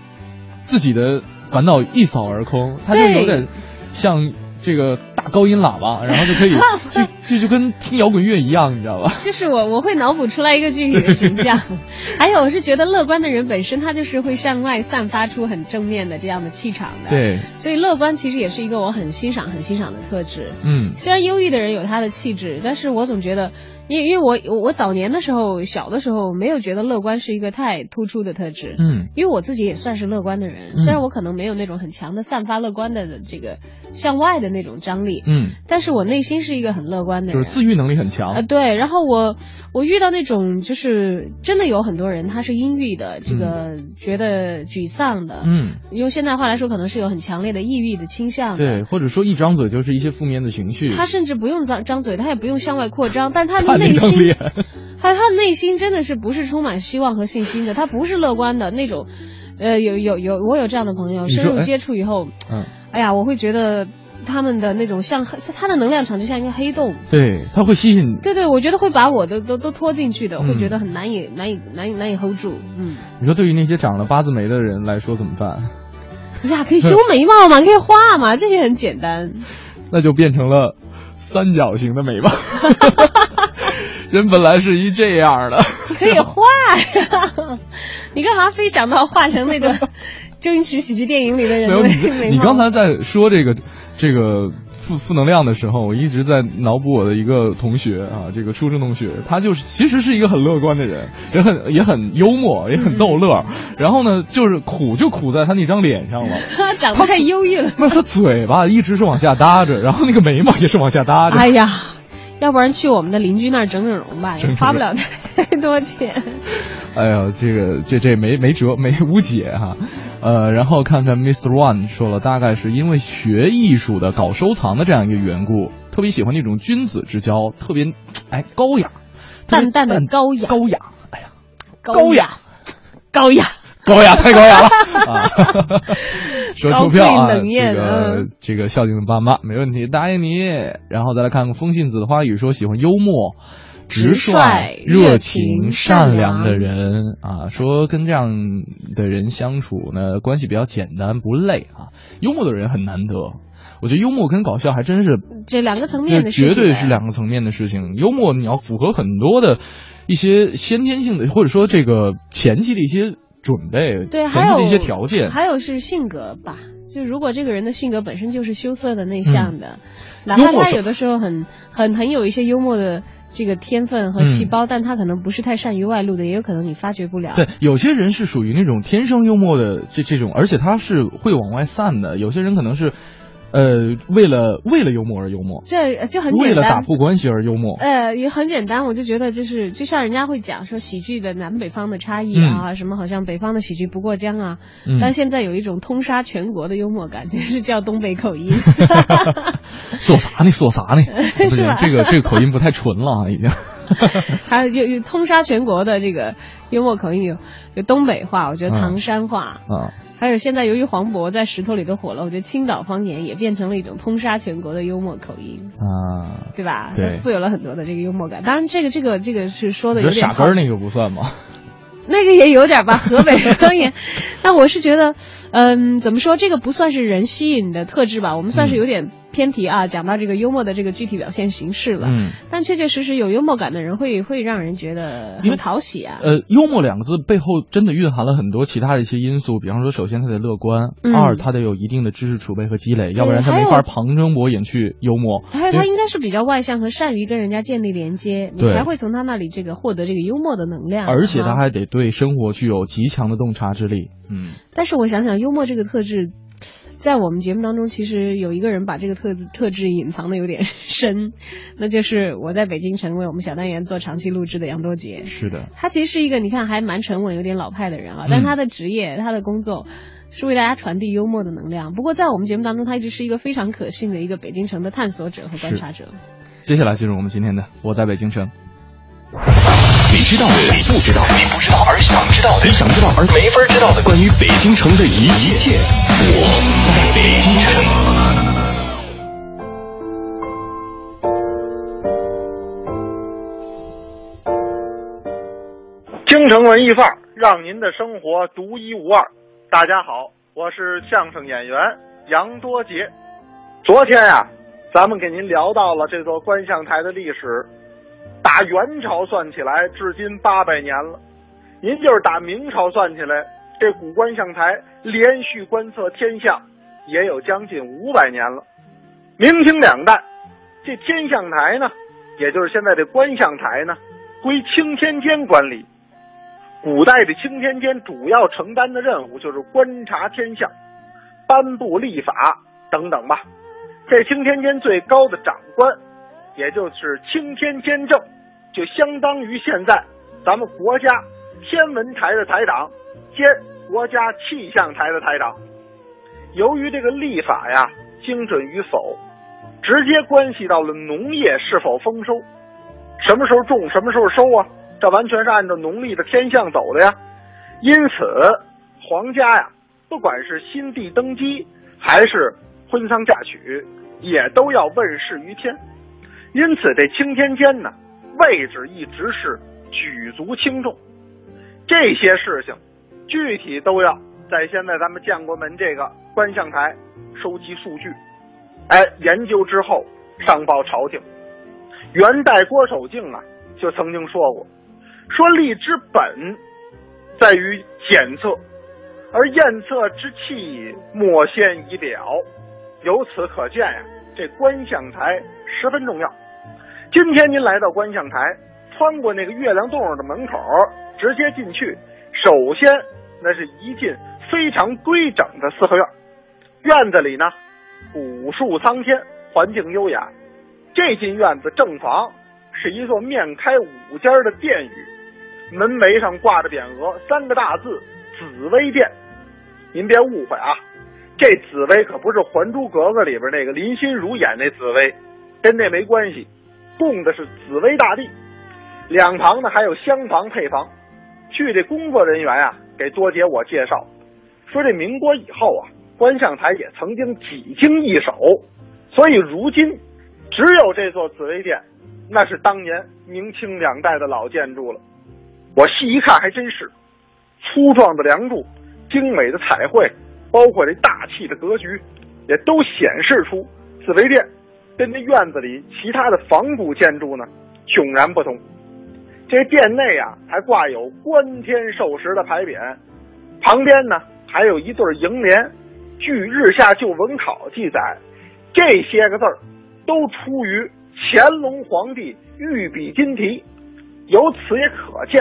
[SPEAKER 7] 自己的烦恼一扫而空，他就有点像这个大高音喇叭，然后就可以 就就就跟听摇滚乐一样，你知道吧？
[SPEAKER 8] 就是我我会脑补出来一个具体的形象，还有我是觉得乐观的人本身他就是会向外散发出很正面的这样的气场的，，
[SPEAKER 7] 对，
[SPEAKER 8] 所以乐观其实也是一个我很欣赏很欣赏的特质。
[SPEAKER 7] 嗯。
[SPEAKER 8] 虽然忧郁的人有他的气质，但是我总觉得，因为因为我我早年的时候小的时候没有觉得乐观是一个太突出的特质，
[SPEAKER 7] 嗯。
[SPEAKER 8] 因为我自己也算是乐观的人，
[SPEAKER 7] 嗯。
[SPEAKER 8] 虽然我可能没有那种很强的散发乐观的这个向外的那种张力，
[SPEAKER 7] 嗯，
[SPEAKER 8] 但是我内心是一个很乐观的人，
[SPEAKER 7] 就是自愈能力很强。
[SPEAKER 8] 啊，对，然后我我遇到那种就是真的有很多人他是阴郁的，这个觉得沮丧的，
[SPEAKER 7] 嗯，
[SPEAKER 8] 用现代话来说，可能是有很强烈的抑郁的倾向的。
[SPEAKER 7] 对，或者说一张嘴就是一些负面的情绪，
[SPEAKER 8] 他甚至不用张张嘴，他也不用向外扩张，但是他的内心，他他的内心真的是不是充满希望和信心的，他不是乐观的那种。呃，有有有，我有这样的朋友，深入接触以后，
[SPEAKER 7] 嗯，
[SPEAKER 8] 哎呀，我会觉得他们的那种像他的能量场就像一个黑洞，
[SPEAKER 7] 对，他会吸引，
[SPEAKER 8] 对对，我觉得会把我的都都拖进去的，我会
[SPEAKER 7] 嗯
[SPEAKER 8] 觉得很难以难以难以难以 hold 住。嗯，
[SPEAKER 7] 你说对于那些长了八字眉的人来说怎么办？
[SPEAKER 8] 呀，可以修眉毛嘛，可以画嘛，这些很简单。
[SPEAKER 7] 那就变成了三角形的眉毛。人本来是一这样的，
[SPEAKER 8] 可以画呀，你干嘛非想到画成那个周星驰喜剧电影里的人
[SPEAKER 7] 没有
[SPEAKER 8] 的
[SPEAKER 7] 你，你刚才在说这个这个负负能量的时候，我一直在脑补我的一个同学啊，这个初中同学，他就是其实是一个很乐观的人，也很也很幽默，也很逗乐。然后呢，就是苦就苦在他那张脸上了。
[SPEAKER 8] 长得太忧郁了。
[SPEAKER 7] 那他嘴巴一直是往下搭着，然后那个眉毛也是往下搭着。
[SPEAKER 8] 哎呀，要不然去我们的邻居那儿整整容吧，也花不了太多钱。
[SPEAKER 7] 哎呀，这个这这没没辙没无解哈，呃，然后看看 Mr. One 说了，大概是因为学艺术的搞收藏的这样一个缘故，特别喜欢那种君子之交，特别哎高雅，
[SPEAKER 8] 淡淡的高雅，
[SPEAKER 7] 高雅，哎呀，
[SPEAKER 8] 高雅，高雅，
[SPEAKER 7] 高雅太高雅了 啊！说出票啊，这个
[SPEAKER 8] 嗯
[SPEAKER 7] 这个孝敬的爸妈没问题，答应你。然后再来看看风信子的花语，说喜欢幽默。直
[SPEAKER 8] 率、
[SPEAKER 7] 热
[SPEAKER 8] 情、
[SPEAKER 7] 善良的人啊，说跟这样的人相处呢，关系比较简单，不累啊。幽默的人很难得，我觉得幽默跟搞笑还真是
[SPEAKER 8] 这两个层面的事情，
[SPEAKER 7] 绝对是两个层面的事情。幽默你要符合很多的一些先天性的，或者说这个前期的一些准备，
[SPEAKER 8] 对，
[SPEAKER 7] 前期的一些条件，
[SPEAKER 8] 还有是性格吧。就如果这个人的性格本身就是羞涩的、内向的，哪怕他有的时候很很很有一些幽默的这个天分和细胞，但他可能不是太善于外露的，也有可能你发觉不了。
[SPEAKER 7] 对，有些人是属于那种天生幽默的这这种，而且他是会往外散的。有些人可能是。呃，为了为了幽默而幽默，
[SPEAKER 8] 这就很简单。
[SPEAKER 7] 为了打破关系而幽默，
[SPEAKER 8] 呃，也很简单。我就觉得就是就像人家会讲说喜剧的南北方的差异啊，什么好像北方的喜剧不过江啊，但现在有一种通杀全国的幽默感，就是 叫东北口音。
[SPEAKER 7] 说啥呢？说啥呢？
[SPEAKER 8] 是吧？
[SPEAKER 7] 这个这个口音不太纯了啊，已经。
[SPEAKER 8] 还有有通杀全国的这个幽默口音，有有东北话，我觉得唐山话
[SPEAKER 7] 啊。
[SPEAKER 8] 还有现在，由于黄渤在石头里都火了，我觉得青岛方言也变成了一种通杀全国的幽默口音
[SPEAKER 7] 啊，
[SPEAKER 8] 对吧？
[SPEAKER 7] 对，
[SPEAKER 8] 富有了很多的这个幽默感。当然，这个这个这个是说的有点
[SPEAKER 7] 傻根儿那个不算吗？
[SPEAKER 8] 那个也有点吧，河北方言。那我是觉得，嗯，怎么说？这个不算是人吸引的特质吧？我们算是有点。偏题啊，讲到这个幽默的这个具体表现形式了。
[SPEAKER 7] 嗯，
[SPEAKER 8] 但确确实实有幽默感的人会会让人觉得很讨喜啊。
[SPEAKER 7] 呃，幽默两个字背后真的蕴含了很多其他的一些因素，比方说，首先他得乐观，二他得有一定的知识储备和积累，要不然他没法旁征博引去幽默。
[SPEAKER 8] 还有他应该是比较外向和善于跟人家建立连接，你才会从他那里这个获得这个幽默的能量。
[SPEAKER 7] 而且他还得对生活具有极强的洞察之力。
[SPEAKER 8] 嗯，但是我想想，幽默这个特质。在我们节目当中，其实有一个人把这个特质特质隐藏的有点深，那就是我在北京城为我们小单元做长期录制的杨多杰。
[SPEAKER 7] 是的，
[SPEAKER 8] 他其实是一个你看还蛮沉稳、有点老派的人啊，但他的职业、他的工作是为大家传递幽默的能量。不过在我们节目当中，他一直是一个非常可信的一个北京城的探索者和观察者。
[SPEAKER 7] 接下来进入我们今天的《我在北京城》。
[SPEAKER 6] 你知道的，你不知道，你不知道而想知道的，你想知道而没法知道的，关于北京城的一切，我在北京城。
[SPEAKER 14] 京城文艺范儿，让您的生活独一无二。大家好，我是相声演员杨多杰。昨天呀，咱们给您聊到了这座观象台的历史。打元朝算起来，至今八百年了。您就是打明朝算起来，这古观象台连续观测天象，也有将近五百年了。明清两代，这天象台呢，也就是现在的观象台呢，归青天监管理。古代的青天监主要承担的任务就是观察天象、颁布历法等等吧。这青天监最高的长官，也就是青天监正。就相当于现在咱们国家天文台的台长兼国家气象台的台长。由于这个历法呀精准与否，直接关系到了农业是否丰收，什么时候种，什么时候收啊？这完全是按照农历的天象走的呀。因此，皇家呀，不管是新帝登基还是婚丧嫁娶，也都要问世于天。因此，这青天监呢。位置一直是举足轻重，这些事情具体都要在现在咱们建国门这个观象台收集数据，哎，研究之后上报朝廷。元代郭守敬啊就曾经说过，说力之本在于检测，而验测之器莫先仪表。由此可见呀，这观象台十分重要。今天您来到观象台，穿过那个月亮洞的门口，直接进去。首先，那是一进非常规整的四合院，院子里呢，古树苍天，环境优雅。这进院子正房是一座面开五间的殿宇，门楣上挂着匾额，三个大字“紫薇殿”。您别误会啊，这紫薇可不是《还珠格格》里边那个林心如演那紫薇，跟那没关系。供的是紫薇大帝，两旁呢还有厢房配房。据这工作人员啊给多姐我介绍，说这民国以后啊，观象台也曾经几经易手，所以如今只有这座紫薇殿那是当年明清两代的老建筑了。我细一看，还真是粗壮的梁柱、精美的彩绘，包括这大气的格局，也都显示出紫薇殿跟这院子里其他的仿古建筑呢迥然不同。这殿内啊，还挂有“观天授时”的牌匾，旁边呢还有一对楹联。据《日下旧文考》记载，这些个字儿都出于乾隆皇帝御笔金题。由此也可见，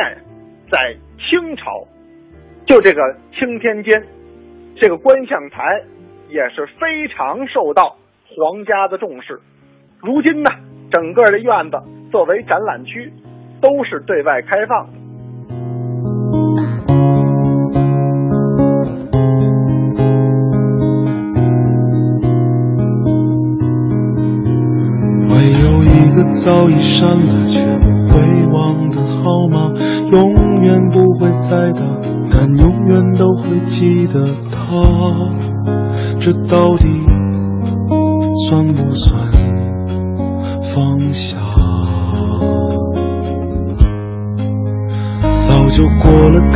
[SPEAKER 14] 在清朝，就这个青天监这个观象台也是非常受到皇家的重视。如今呢，整个的院子作为展览区，都是对外开放的。
[SPEAKER 15] 早已删了却不会忘的号码，永远不会再打，但永远都会记得他。这到底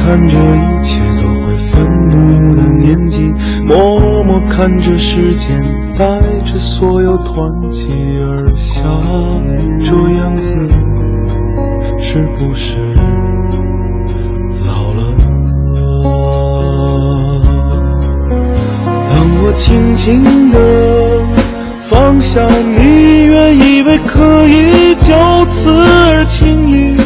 [SPEAKER 15] 看着一切都会愤怒的年纪，默默看着时间带着所有团结而下。这样子是不是老了？当我轻轻地放下你，原以为可以就此而轻易，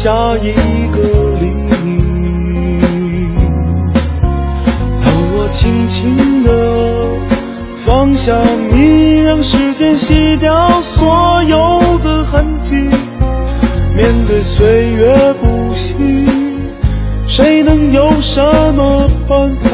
[SPEAKER 15] 下一个黎明。当我轻轻地。放下你，让时间洗掉所有的痕迹。面对岁月不息，谁能有什么办法？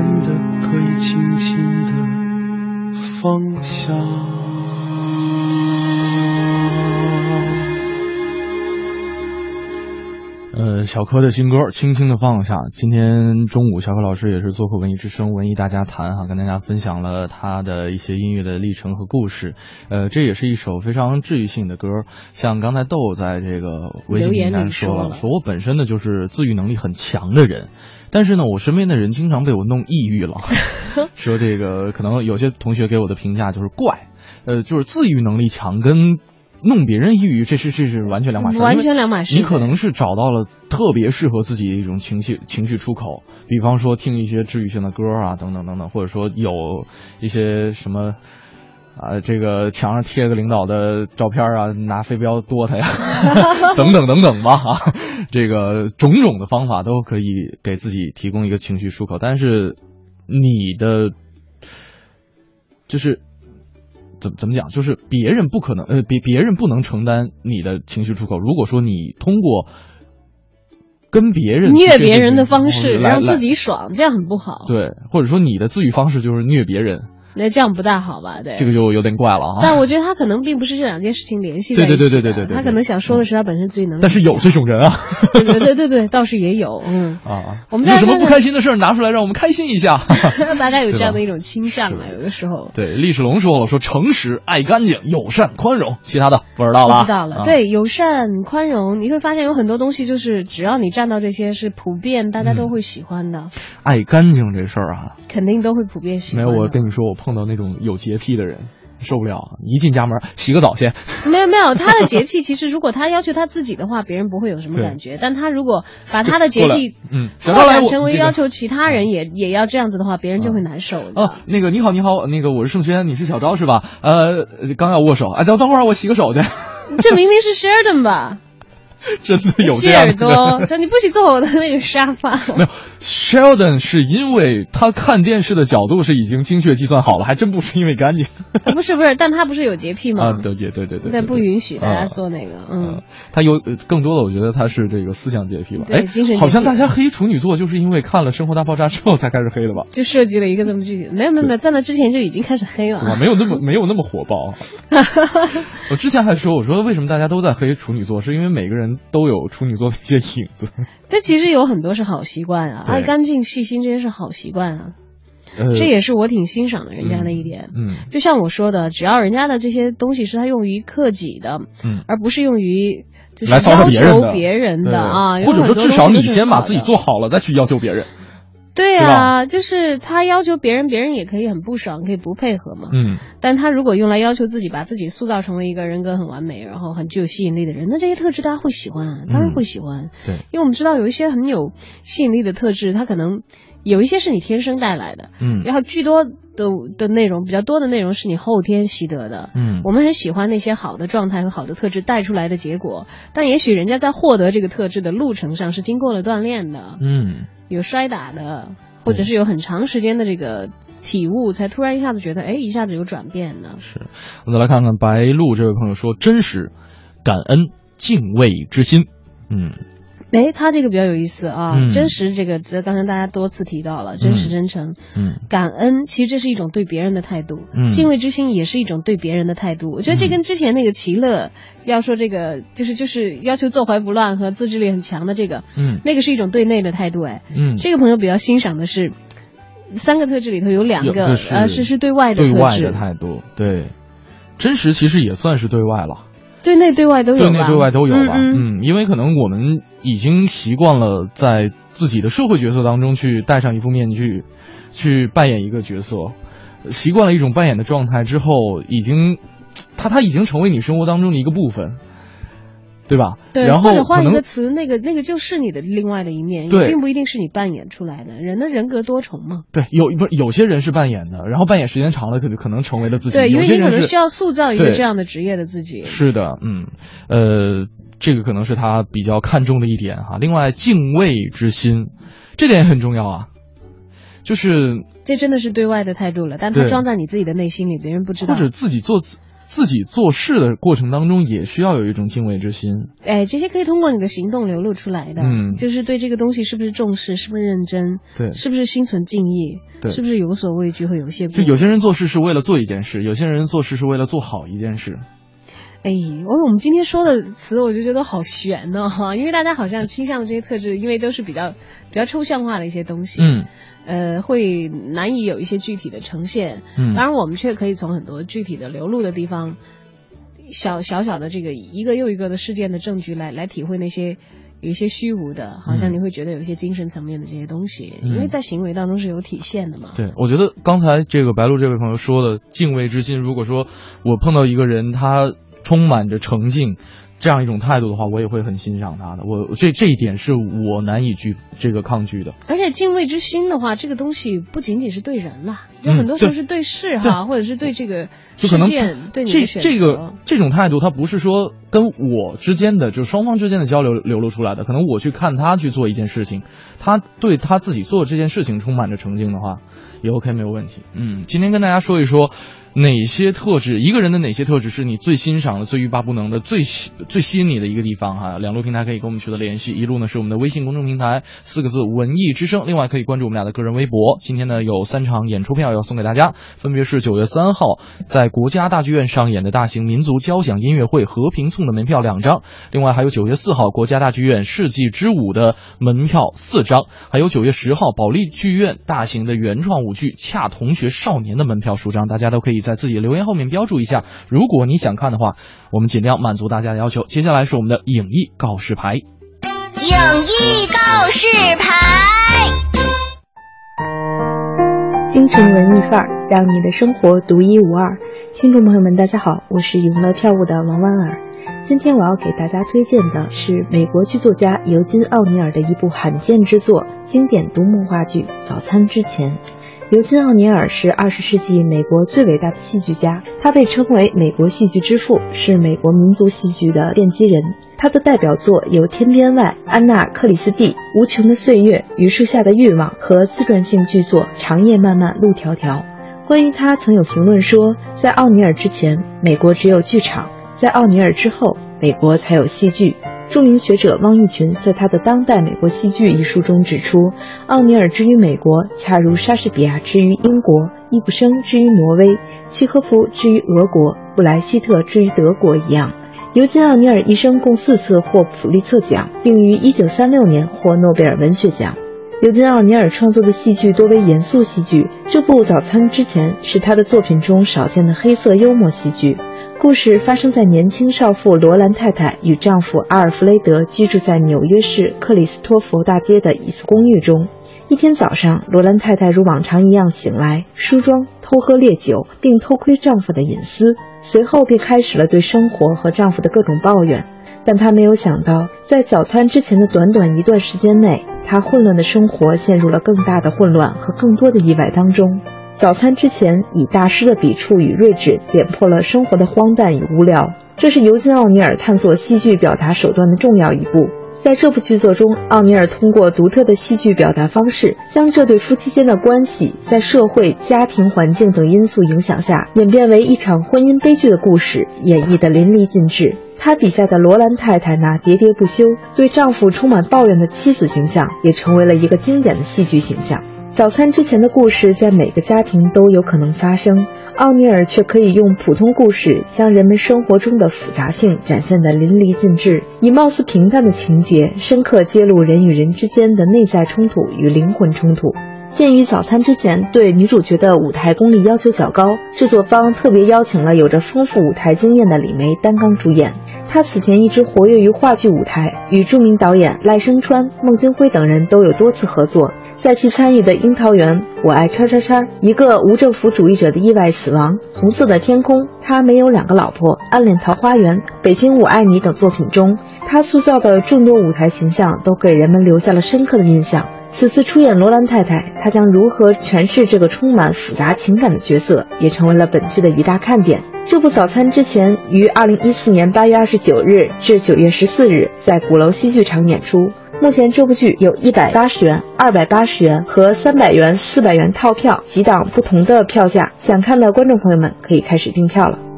[SPEAKER 15] 真的可以轻轻的放下？
[SPEAKER 7] 小柯的新歌《轻轻的放下》。今天中午，小柯老师也是做客文艺之声，文艺大家谈哈，跟大家分享了他的一些音乐的历程和故事。呃，这也是一首非常治愈性的歌。像刚才豆在这个微信平台说了，说我本身呢就是自愈能力很强的人，但是呢，我身边的人经常被我弄抑郁了。说这个可能有些同学给我的评价就是怪，呃，就是自愈能力强跟。弄别人抑郁，这是这是完全两码事，
[SPEAKER 8] 完全两码事。
[SPEAKER 7] 你可能是找到了特别适合自己的一种情绪情绪出口，比方说听一些治愈性的歌啊，等等等等，或者说有一些什么啊，这个墙上贴个领导的照片啊，拿飞镖剁他呀，等等等等吧啊，这个种种的方法都可以给自己提供一个情绪出口，但是你的就是。怎怎么讲？就是别人不可能，呃，别别人不能承担你的情绪出口。如果说你通过跟别人
[SPEAKER 8] 虐别人的方式让自己爽，这样很不好。
[SPEAKER 7] 对，或者说你的自愈方式就是虐别人。
[SPEAKER 8] 那这样不大好吧？对，
[SPEAKER 7] 这个就有点怪了啊。
[SPEAKER 8] 但我觉得他可能并不是这两件事情联系在
[SPEAKER 7] 一起。对对对对对对。
[SPEAKER 8] 他可能想说的是他本身自己能。
[SPEAKER 7] 但是有这种人啊。
[SPEAKER 8] 对对对对对，倒是也有。嗯
[SPEAKER 7] 啊。
[SPEAKER 8] 我们
[SPEAKER 7] 有什么不开心的事拿出来让我们开心一下。
[SPEAKER 8] 让 大家有这样的一种倾向啊，有的时候。
[SPEAKER 7] 对，历史龙说了，说诚实、爱干净、友善、宽容，其他的不知道了。
[SPEAKER 8] 不知道了。对，友善、宽容，你会发现有很多东西，就是只要你占到这些，是普遍大家都会喜欢的。
[SPEAKER 7] 爱干净这事儿啊，
[SPEAKER 8] 肯定都会普遍喜
[SPEAKER 7] 欢。没有，我跟你说，我碰到那种有。洁癖的人受不了，一进家门洗个澡先。
[SPEAKER 8] 没有没有，他的洁癖其实如果他要求他自己的话，别人不会有什么感觉。但他如果把他的洁癖
[SPEAKER 7] 嗯
[SPEAKER 8] 扩展成为要求其他人也也要这样子的话，别人就会难受。
[SPEAKER 7] 哦，那个你好你好，那个我是盛轩，你是小昭是吧？呃，刚要握手，哎等等会儿我洗个手去。
[SPEAKER 8] 这明明是 Sheldon 吧？
[SPEAKER 7] 真的有这样的？
[SPEAKER 8] 说你不许坐我的那个沙发。
[SPEAKER 7] 没有，Sheldon 是因为他看电视的角度是已经精确计算好了，还真不是因为干净。
[SPEAKER 8] 不是不是，但他不是有洁癖吗？
[SPEAKER 7] 啊，对对对对对。
[SPEAKER 8] 但不允许大家做那个，
[SPEAKER 7] 嗯。他有更多的，我觉得他是这个思想洁癖吧？
[SPEAKER 8] 哎，精神。
[SPEAKER 7] 好像大家黑处女座就是因为看了《生活大爆炸》之后才开始黑的吧？
[SPEAKER 8] 就设计了一个这么具体，没有没有没有，在那之前就已经开始黑了。
[SPEAKER 7] 没有那么没有那么火爆。我之前还说，我说为什么大家都在黑处女座，是因为每个人都有处女。座的一些影子，
[SPEAKER 8] 这其实有很多是好习惯啊，爱干净、细心这些是好习惯啊，这也是我挺欣赏的人家的一点。
[SPEAKER 7] 嗯，
[SPEAKER 8] 就像我说的，只要人家的这些东西是他用于克己的，
[SPEAKER 7] 嗯，
[SPEAKER 8] 而不是用于就是
[SPEAKER 7] 要
[SPEAKER 8] 求别人
[SPEAKER 7] 的。
[SPEAKER 8] 啊，
[SPEAKER 7] 或者说至少你先把自己做好了再去要求别人。
[SPEAKER 8] 对啊，就是他要求别人，别人也可以很不爽，可以不配合嘛。
[SPEAKER 7] 嗯，
[SPEAKER 8] 但他如果用来要求自己，把自己塑造成为一个人格很完美，然后很具有吸引力的人，那这些特质大家会喜欢，当然会喜欢。
[SPEAKER 7] 对，
[SPEAKER 8] 因为我们知道有一些很有吸引力的特质，他可能有一些是你天生带来的，
[SPEAKER 7] 嗯，
[SPEAKER 8] 然后巨多的的内容，比较多的内容是你后天习得的，
[SPEAKER 7] 嗯，
[SPEAKER 8] 我们很喜欢那些好的状态和好的特质带出来的结果，但也许人家在获得这个特质的路程上是经过了锻炼的，
[SPEAKER 7] 嗯，
[SPEAKER 8] 有摔打的。或者是有很长时间的这个体悟，才突然一下子觉得，哎，一下子有转变呢。
[SPEAKER 7] 是，我们再来看看白鹿这位朋友说，真实、感恩、敬畏之心。嗯，
[SPEAKER 8] 哎，他这个比较有意思啊，真实这个，这刚才大家多次提到了，真实、真诚。
[SPEAKER 7] 嗯，
[SPEAKER 8] 感恩其实这是一种对别人的态度，敬畏之心也是一种对别人的态度。我觉得这跟之前那个齐乐要说这个，就是就是要求坐怀不乱和自制力很强的这个，
[SPEAKER 7] 嗯，
[SPEAKER 8] 那个是一种对内的态度。哎，
[SPEAKER 7] 嗯，
[SPEAKER 8] 这个朋友比较欣赏的是三个特质里头有两个，呃，是是对外
[SPEAKER 7] 的
[SPEAKER 8] 特质。
[SPEAKER 7] 对外的态度，对，真实其实也算是对外了。
[SPEAKER 8] 对内对外都有
[SPEAKER 7] 对内对外都有吧，嗯，因为可能我们已经习惯了在自己的社会角色当中去戴上一副面具，去扮演一个角色，习惯了一种扮演的状态之后，已经，它它已经成为你生活当中的一个部分。对吧？
[SPEAKER 8] 对，
[SPEAKER 7] 然后
[SPEAKER 8] 或者换一个词，那个那个就是你的另外的一面，
[SPEAKER 7] 也，
[SPEAKER 8] 并不一定是你扮演出来的。人的人格多重嘛。
[SPEAKER 7] 对，有不有些人是扮演的，然后扮演时间长了，可可能成为了自己。
[SPEAKER 8] 对，因为
[SPEAKER 7] 你
[SPEAKER 8] 可能需要塑造一个这样的职业的自己。
[SPEAKER 7] 是的，嗯，呃，这个可能是他比较看重的一点哈。另外，敬畏之心，这点也很重要啊。就是
[SPEAKER 8] 这真的是对外的态度了，但他装在你自己的内心里，别人不知道。
[SPEAKER 7] 或者自己做自。自己做事的过程当中，也需要有一种敬畏之心。
[SPEAKER 8] 哎，这些可以通过你的行动流露出来的。
[SPEAKER 7] 嗯，
[SPEAKER 8] 就是对这个东西是不是重视，是不是认真，
[SPEAKER 7] 对，
[SPEAKER 8] 是不是心存敬意，
[SPEAKER 7] 对，
[SPEAKER 8] 是不是有所畏惧和有些。
[SPEAKER 7] 就有些人做事是为了做一件事，有些人做事是为了做好一件事。
[SPEAKER 8] 哎，我我们今天说的词，我就觉得好悬呢哈，因为大家好像倾向的这些特质，因为都是比较比较抽象化的一些东西，
[SPEAKER 7] 嗯，
[SPEAKER 8] 呃，会难以有一些具体的呈现，
[SPEAKER 7] 嗯。
[SPEAKER 8] 当然我们却可以从很多具体的流露的地方，小小小的这个一个又一个的事件的证据来来体会那些有一些虚无的，好像
[SPEAKER 7] 嗯
[SPEAKER 8] 你会觉得有一些精神层面的这些东西，
[SPEAKER 7] 嗯。
[SPEAKER 8] 因为在行为当中是有体现的嘛，
[SPEAKER 7] 对，我觉得刚才这个白鹿这位朋友说的敬畏之心，如果说我碰到一个人，他充满着诚敬。这样一种态度的话，我也会很欣赏他的。我这这一点是我难以拒这个抗拒的。
[SPEAKER 8] 而且敬畏之心的话，这个东西不仅仅是对人啦，有
[SPEAKER 7] 嗯
[SPEAKER 8] 很多时候是对事哈，或者是对这个
[SPEAKER 7] 就可能
[SPEAKER 8] 事件，对你
[SPEAKER 7] 这
[SPEAKER 8] 的选择。
[SPEAKER 7] 这个这种态度，它不是说跟我之间的，就双方之间的交流流露出来的。可能我去看他去做一件事情，他对他自己做这件事情充满着诚敬的话，也 OK 没有问题。嗯，今天跟大家说一说哪些特质，一个人的哪些特质是你最欣赏的、最欲罢不能的、最吸最吸引你的一个地方哈。两路平台可以跟我们取得联系，一路呢是我们的微信公众平台四个字“文艺之声”，另外可以关注我们俩的个人微博。今天呢有三场演出票要送给大家，分别是九月三号在国家大剧院上演的大型民族交响音乐会《和平颂》的门票两张，另外还有九月四号国家大剧院世纪之舞的门票四张，还有九月十号保利剧院大型的原创舞剧《恰同学少年》的门票数张，大家都可以在自己的留言后面标注一下。如果你想看的话，我们尽量满足大家的要求。接下来是我们的影艺告示牌。
[SPEAKER 16] 影艺告示牌。
[SPEAKER 17] 京城文艺范儿，让你的生活独一无二。听众朋友们，大家好，我是永乐票务的王婉儿。今天我要给大家推荐的是美国剧作家尤金·奥尼尔的一部罕见之作——经典独幕话剧《早餐之前》。尤金·奥尼尔是二十世纪美国最伟大的戏剧家，他被称为美国戏剧之父，是美国民族戏剧的奠基人。他的代表作有《天边外》《安娜·克里斯蒂》《无穷的岁月》《榆树下的欲望》和自传性剧作《长夜漫漫路迢迢》。关于他，曾有评论说，在奥尼尔之前，美国只有剧场；在奥尼尔之后，美国才有戏剧。著名学者汪玉群在他的《当代美国戏剧》一书中指出，奥尼尔之于美国，恰如莎士比亚之于英国，易卜生之于挪威，契诃夫之于俄国，布莱希特之于德国一样。尤金·奥尼尔一生共四次获普利策奖，并于1936年获诺贝尔文学奖。尤金·奥尼尔创作的戏剧多为严肃戏剧，这部《早餐之前》是他的作品中少见的黑色幽默戏剧。故事发生在年轻少妇罗兰太太与丈夫阿尔弗雷德居住在纽约市克里斯托弗大街的一所公寓中。一天早上，罗兰太太如往常一样醒来，梳妆、偷喝烈酒，并偷窥丈夫的隐私，随后便开始了对生活和丈夫的各种抱怨。但她没有想到，在早餐之前的短短一段时间内，她混乱的生活陷入了更大的混乱和更多的意外当中。早餐之前，以大师的笔触与睿智点破了生活的荒诞与无聊，这是尤金·奥尼尔探索戏剧表达手段的重要一步。在这部剧作中，奥尼尔通过独特的戏剧表达方式，将这对夫妻间的关系在社会、家庭环境等因素影响下演变为一场婚姻悲剧的故事，演绎得淋漓尽致。他笔下的罗兰太太那喋喋不休、对丈夫充满抱怨的妻子形象，也成为了一个经典的戏剧形象。早餐之前的故事在每个家庭都有可能发生，奥尼尔却可以用普通故事将人们生活中的复杂性展现得淋漓尽致，以貌似平淡的情节，深刻揭露人与人之间的内在冲突与灵魂冲突。鉴于早餐之前对女主角的舞台功力要求较高，制作方特别邀请了有着丰富舞台经验的李梅担纲主演。她此前一直活跃于话剧舞台，与著名导演赖声川、孟京辉等人都有多次合作。在其参与的《樱桃园》《我爱叉叉叉》《一个无政府主义者的意外死亡》《红色的天空》《他没有两个老婆》《暗恋桃花源》《北京我爱你》等作品中，他塑造的众多舞台形象都给人们留下了深刻的印象。此次出演罗兰太太，她将如何诠释这个充满复杂情感的角色，也成为了本剧的一大看点。这部《早餐之前》于二零一四年八月二十九日至九月十四日在鼓楼戏剧场演出。目前这部剧有一百八十元、二百八十元和三百元、四百元套票几档不同的票价，想看的观众朋友们可以开始订票了。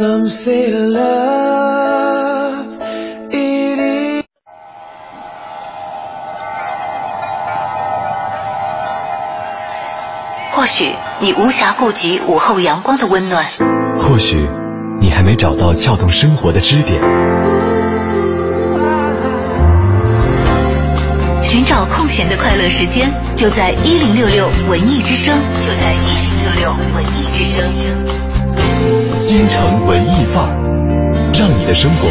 [SPEAKER 18] Some say love, it is.
[SPEAKER 16] 影
[SPEAKER 1] 或许你无暇顾及午后阳光的温暖，
[SPEAKER 6] 或许你还没找到撬动生活的支点。
[SPEAKER 1] 寻找空闲的快乐时间，就在一零六六文艺之声，就在一零六六文艺之声。
[SPEAKER 6] 京城文艺范儿，让你的生活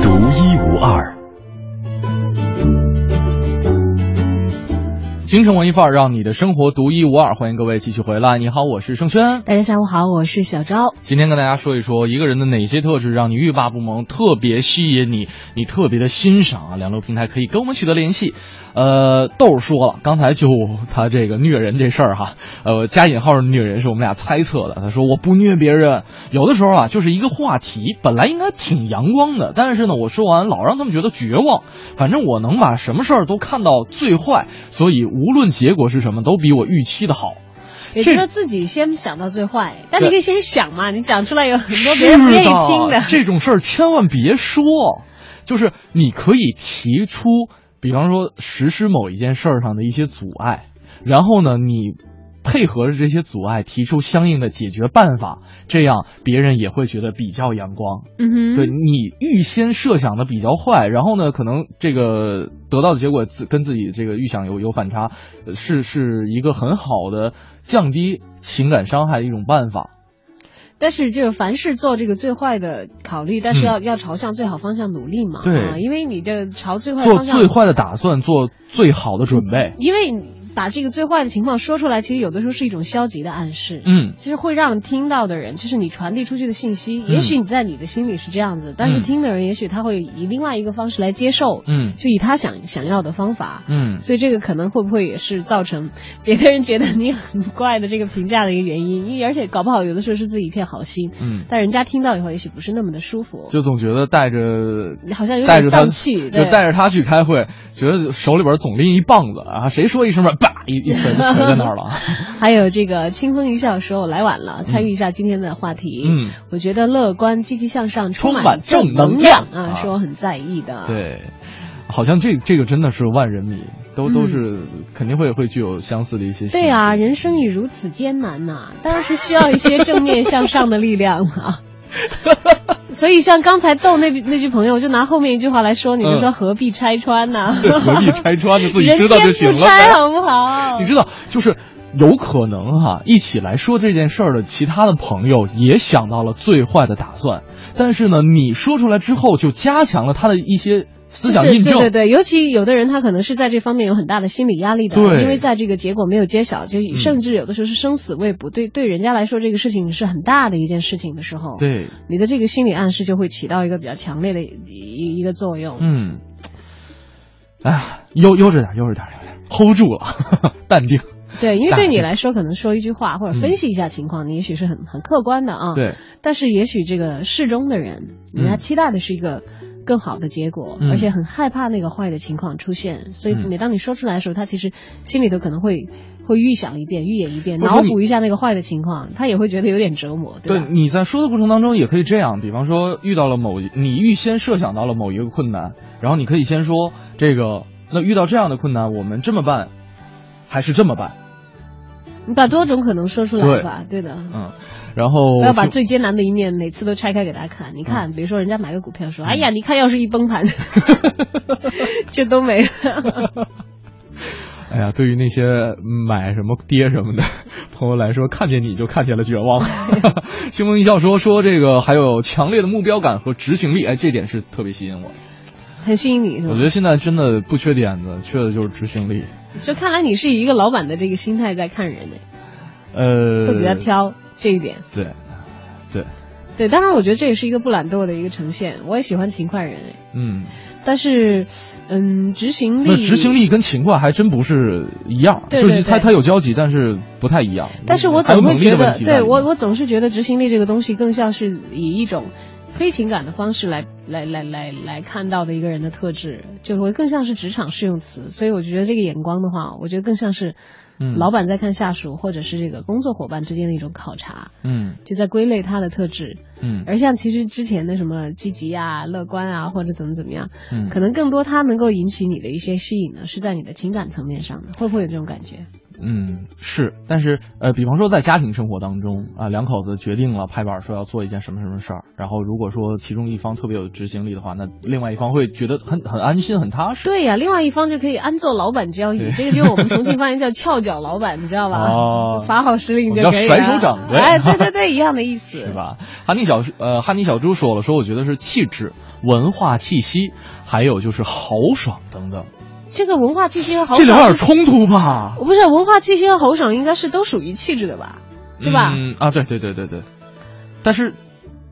[SPEAKER 6] 独一无二。
[SPEAKER 7] 京城文艺范儿，让你的生活独一无二。欢迎各位继续回来。你好，我是盛轩。
[SPEAKER 8] 大家下午好，我是小昭。
[SPEAKER 7] 今天跟大家说一说一个人的哪些特质让你欲罢不能，特别吸引你，你特别的欣赏啊。两路平台可以跟我们取得联系。呃，豆儿说了，刚才就他这个虐人这事儿哈，呃，加引号的虐人是我们俩猜测的。他说我不虐别人，有的时候啊，就是一个话题本来应该挺阳光的，但是呢，我说完老让他们觉得绝望。反正我能把什么事儿都看到最坏，所以无论结果是什么，都比我预期的好。
[SPEAKER 8] 也就是说自己先想到最坏，但你可以先想嘛，你讲出来有很多别人不愿意听的。
[SPEAKER 7] 这种事儿千万别说，就是你可以提出。比方说实施某一件事儿上的一些阻碍，然后呢，你配合着这些阻碍提出相应的解决办法，这样别人也会觉得比较阳光。
[SPEAKER 8] 嗯哼，
[SPEAKER 7] 对你预先设想的比较坏，然后呢，可能这个得到的结果自跟自己这个预想有有反差，是是一个很好的降低情感伤害的一种办法。
[SPEAKER 8] 但是，就是凡事做这个最坏的考虑，但是要要朝向最好方向努力嘛。
[SPEAKER 7] 对，
[SPEAKER 8] 因为你这朝最坏
[SPEAKER 7] 做最坏的打算，做最好的准备。
[SPEAKER 8] 因为。把这个最坏的情况说出来，其实有的时候是一种消极的暗示。
[SPEAKER 7] 嗯，
[SPEAKER 8] 其实会让听到的人，就是你传递出去的信息，也许你在你的心里是这样子，但是听的人也许他会以另外一个方式来接受。
[SPEAKER 7] 嗯，
[SPEAKER 8] 就以他想想要的方法。
[SPEAKER 7] 嗯，
[SPEAKER 8] 所以这个可能会不会也是造成别的人觉得你很怪的这个评价的一个原因？因为而且搞不好有的时候是自己一片好心。
[SPEAKER 7] 嗯，
[SPEAKER 8] 但人家听到以后也许不是那么的舒服。
[SPEAKER 7] 就总觉得带着
[SPEAKER 8] 好像有点
[SPEAKER 7] 丧
[SPEAKER 8] 气，
[SPEAKER 7] 就带着他去开会，觉得手里边总拎一棒子啊，谁说一声吧，叭一一锤。在那儿了，
[SPEAKER 8] 还有这个清风一笑说：“我来晚了，参与一下今天的话题。”
[SPEAKER 7] 嗯，
[SPEAKER 8] 我觉得乐观、积极向上、
[SPEAKER 7] 充
[SPEAKER 8] 满
[SPEAKER 7] 正
[SPEAKER 8] 能
[SPEAKER 7] 量
[SPEAKER 8] 啊，是我很在意的。
[SPEAKER 7] 对，好像这这个真的是万人迷，都都是肯定会会具有相似的一些。
[SPEAKER 8] 对啊，人生已如此艰难呐，当然是需要一些正面向上的力量啊。所以像刚才逗那那句朋友，就拿后面一句话来说，你就说何必拆穿呢？
[SPEAKER 7] 何必拆穿呢？自己知道就行了。
[SPEAKER 8] 拆好不好？
[SPEAKER 7] 你知道，就是有可能哈，一起来说这件事儿的其他的朋友也想到了最坏的打算，但是呢，你说出来之后，就加强了他的一些。思想印
[SPEAKER 8] 证，对对对，尤其有的人他可能是在这方面有很大的心理压力的，
[SPEAKER 7] 对，
[SPEAKER 8] 因为在这个结果没有揭晓，就甚至有的时候是生死未卜，对对人家来说这个事情是很大的一件事情的时候，
[SPEAKER 7] 对，
[SPEAKER 8] 你的这个心理暗示就会起到一个比较强烈的一一个作用。
[SPEAKER 7] 嗯，哎，悠悠着点，悠着点，hold 住了，淡定。
[SPEAKER 8] 对，因为对你来说，可能说一句话或者分析一下情况，你也许是很很客观的啊。
[SPEAKER 7] 对，
[SPEAKER 8] 但是也许这个适中的人，人家期待的是一个。更好的结果，而且很害怕那个坏的情况出现，所以每当你说出来的时候，他其实心里头可能会会预想一遍、预演一遍、脑补一下那个坏的情况，他也会觉得有点折磨，对
[SPEAKER 7] 吧？对，你在说的过程当中也可以这样，比方说遇到了某你预先设想到了某一个困难，然后你可以先说这个，那遇到这样的困难，我们这么办，还是这么办？
[SPEAKER 8] 你把多种可能说出来吧，对的，
[SPEAKER 7] 嗯。然后
[SPEAKER 8] 要把最艰难的一面每次都拆开给大家看。你看，比如说人家买个股票说：“哎呀，你看要是一崩盘，就都没了。”
[SPEAKER 7] 哎呀，对于那些买什么跌什么的朋友来说，看见你就看见了绝望。星风一笑说：“说这个还有强烈的目标感和执行力，哎，这点是特别吸引我，
[SPEAKER 8] 很吸引你。是
[SPEAKER 7] 我觉得现在真的不缺点子，缺的就是执行力。
[SPEAKER 8] 就看来你是以一个老板的这个心态在看人呢。
[SPEAKER 7] 呃，
[SPEAKER 8] 会比较挑。这一点，
[SPEAKER 7] 对，对，
[SPEAKER 8] 对，当然，我觉得这也是一个不懒惰的一个呈现。我也喜欢勤快人，
[SPEAKER 7] 嗯，
[SPEAKER 8] 但是，嗯，执行力，
[SPEAKER 7] 执行力跟勤快还真不是一样，
[SPEAKER 8] 对对对，
[SPEAKER 7] 他他有交集，但是不太一样。
[SPEAKER 8] 但是我总会觉得，对我我总是觉得执行力这个东西更像是以一种非情感的方式来来来来来看到的一个人的特质，就会更像是职场适用词。所以我觉得这个眼光的话，我觉得更像是。
[SPEAKER 7] 嗯，
[SPEAKER 8] 老板在看下属或者是这个工作伙伴之间的一种考察，
[SPEAKER 7] 嗯，
[SPEAKER 8] 就在归类他的特质，
[SPEAKER 7] 嗯，
[SPEAKER 8] 而像其实之前的什么积极啊、乐观啊，或者怎么怎么样，
[SPEAKER 7] 嗯，
[SPEAKER 8] 可能更多他能够引起你的一些吸引呢，是在你的情感层面上的，会不会有这种感觉？
[SPEAKER 7] 嗯，是，但是呃，比方说在家庭生活当中啊，两口子决定了拍板说要做一件什么什么事儿，然后如果说其中一方特别有执行力的话，那另外一方会觉得很很安心很踏实。
[SPEAKER 8] 对呀、另外一方就可以安坐老板交椅，这个就是我们重庆方言叫翘脚老板，你知道吧？
[SPEAKER 7] 哦
[SPEAKER 8] 发号施令就
[SPEAKER 7] 叫
[SPEAKER 8] 可以了。
[SPEAKER 7] 甩手掌柜
[SPEAKER 8] 哎，对对对，一样的意思。
[SPEAKER 7] 是吧？哈尼小呃，哈尼小猪说了，说我觉得是气质、文化气息，还有就是豪爽等等，
[SPEAKER 8] 这个文化气息和豪
[SPEAKER 7] 这
[SPEAKER 8] 爽
[SPEAKER 7] 两有点冲突吧？
[SPEAKER 8] 我不是文化气息和豪爽应该是都属于气质的吧？对吧？
[SPEAKER 7] 嗯啊，对对对对对，但是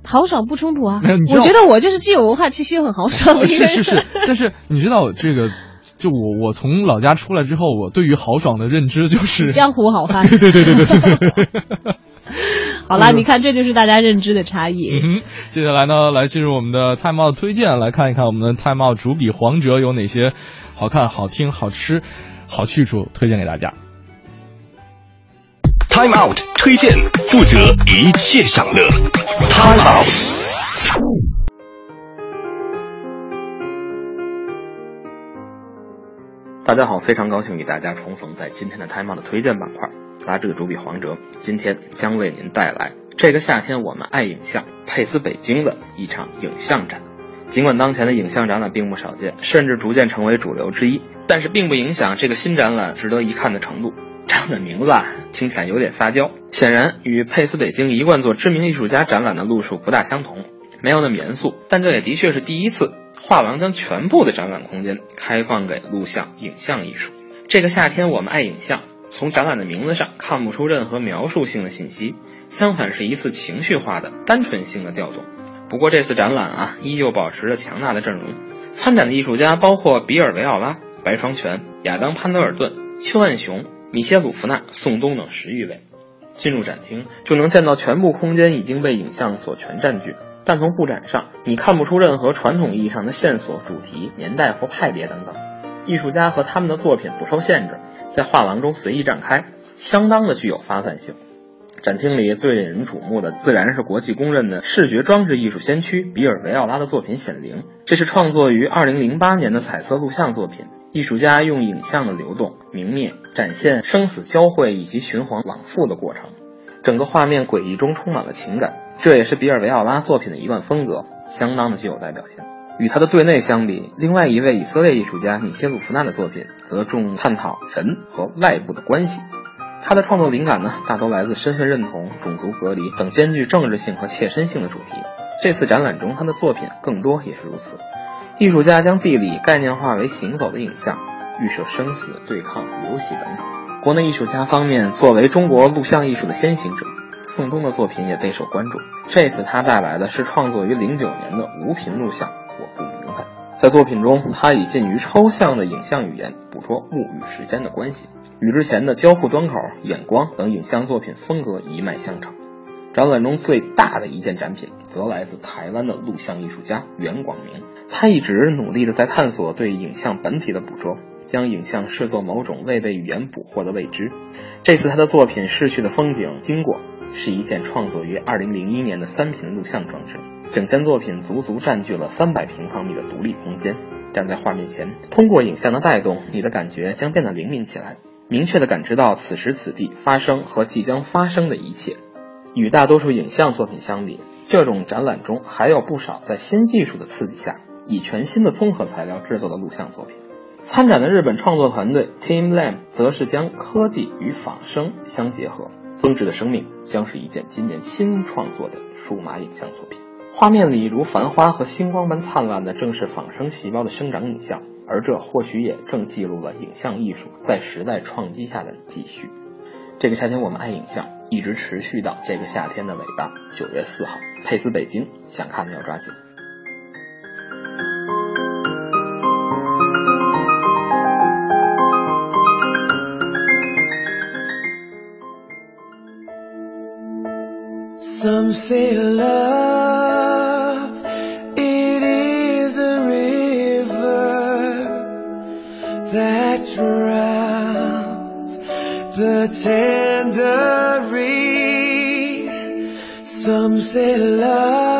[SPEAKER 8] 豪爽不冲突啊
[SPEAKER 7] 没有你！
[SPEAKER 8] 我觉得我就是既有文化气息又很豪爽。
[SPEAKER 7] 是是是，但是你知道这个，就我我从老家出来之后，我对于豪爽的认知就是
[SPEAKER 8] 江湖好汉。
[SPEAKER 7] 对对对对对对对。
[SPEAKER 8] 好了，你看这就是大家认知的差异。
[SPEAKER 7] 嗯，接下来呢，来进入我们的 Time Out 推荐，来看一看我们的 Time Out 主笔黄哲有哪些好看、好听、好吃、好去处推荐给大家。
[SPEAKER 6] Time Out 推荐，负责一切享乐。Time Out。
[SPEAKER 19] 大家好，非常高兴与大家重逢在今天的 Time Out 的推荐板块。杂志主笔黄哲今天将为您带来这个夏天我们爱影像佩斯北京的一场影像展。尽管当前的影像展览并不少见，甚至逐渐成为主流之一，但是并不影响这个新展览值得一看的程度。这样的名字啊，听起来有点撒娇，显然与佩斯北京一贯做知名艺术家展览的路数不大相同，没有那么严肃。但这也的确是第一次，画廊将全部的展览空间开放给录像、影像艺术。这个夏天我们爱影像，从展览的名字上看不出任何描述性的信息，相反是一次情绪化的、单纯性的调动。不过这次展览啊，依旧保持着强大的阵容，参展的艺术家包括比尔·维奥拉、白双全、亚当·潘德尔顿、邱万雄、米歇鲁弗纳、宋冬等十余位。进入展厅就能见到全部空间已经被影像所全占据，但从布展上你看不出任何传统意义上的线索、主题、年代或派别等等。艺术家和他们的作品不受限制，在画廊中随意展开，相当的具有发散性。展厅里最引人瞩目的，自然是国际公认的视觉装置艺术先驱比尔·维奥拉的作品《显灵》。这是创作于2008年的彩色录像作品。艺术家用影像的流动、明灭，展现生死交汇以及循环往复的过程。整个画面诡异中充满了情感，这也是比尔·维奥拉作品的一贯风格，相当的具有代表性。与他的对内相比，另外一位以色列艺术家米歇鲁·弗纳的作品则重探讨人和外部的关系。他的创作灵感呢，大都来自身份认同、种族隔离等兼具政治性和切身性的主题。这次展览中，他的作品更多也是如此。艺术家将地理概念化为行走的影像，预设生死、对抗、游戏等等。国内艺术家方面，作为中国录像艺术的先行者，宋冬的作品也备受关注。这次他带来的是创作于零九年的无频录像《我不明白》。在作品中，他以近于抽象的影像语言捕捉物与时间的关系，与之前的交互端口、眼光等影像作品风格一脉相承。展览中最大的一件展品，则来自台湾的录像艺术家袁广明。他一直努力的在探索对影像本体的捕捉，将影像视作某种未被语言捕获的未知。这次他的作品《逝去的风景经过》是一件创作于2001年的三屏录像装置，整件作品足足占据了300平方米的独立空间。站在画面前，通过影像的带动，你的感觉将变得灵敏起来，明确的感知到此时此地发生和即将发生的一切。与大多数影像作品相比，这种展览中还有不少在新技术的刺激下，以全新的综合材料制作的录像作品。参展的日本创作团队 Team Lam 则是将科技与仿生相结合，增值的生命将是一件今年新创作的数码影像作品。画面里如繁花和星光般灿烂的，正是仿生细胞的生长影像，而这或许也正记录了影像艺术在时代创击下的继续。这个夏天我们爱影像，一直持续到这个夏天的尾巴，九月四号，佩斯北京，想看的要抓紧。
[SPEAKER 18] a. Some say love.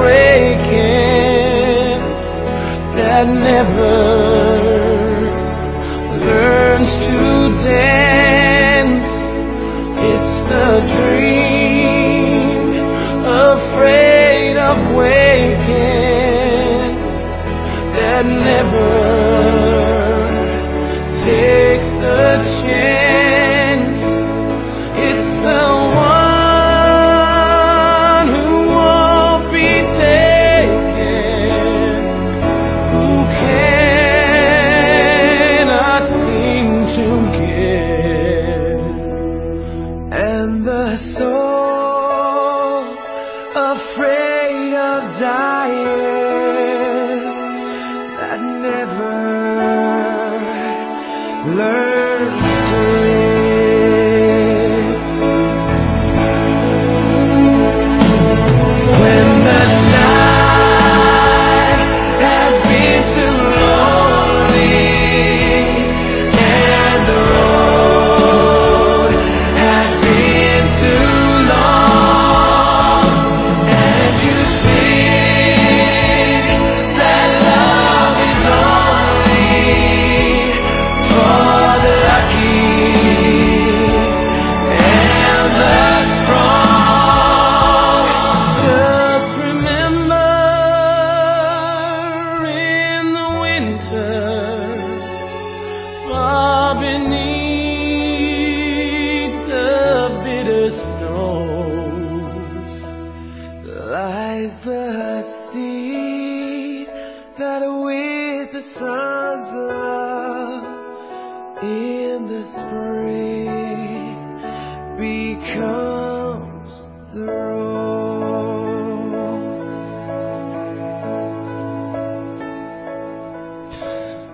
[SPEAKER 18] Breaking that never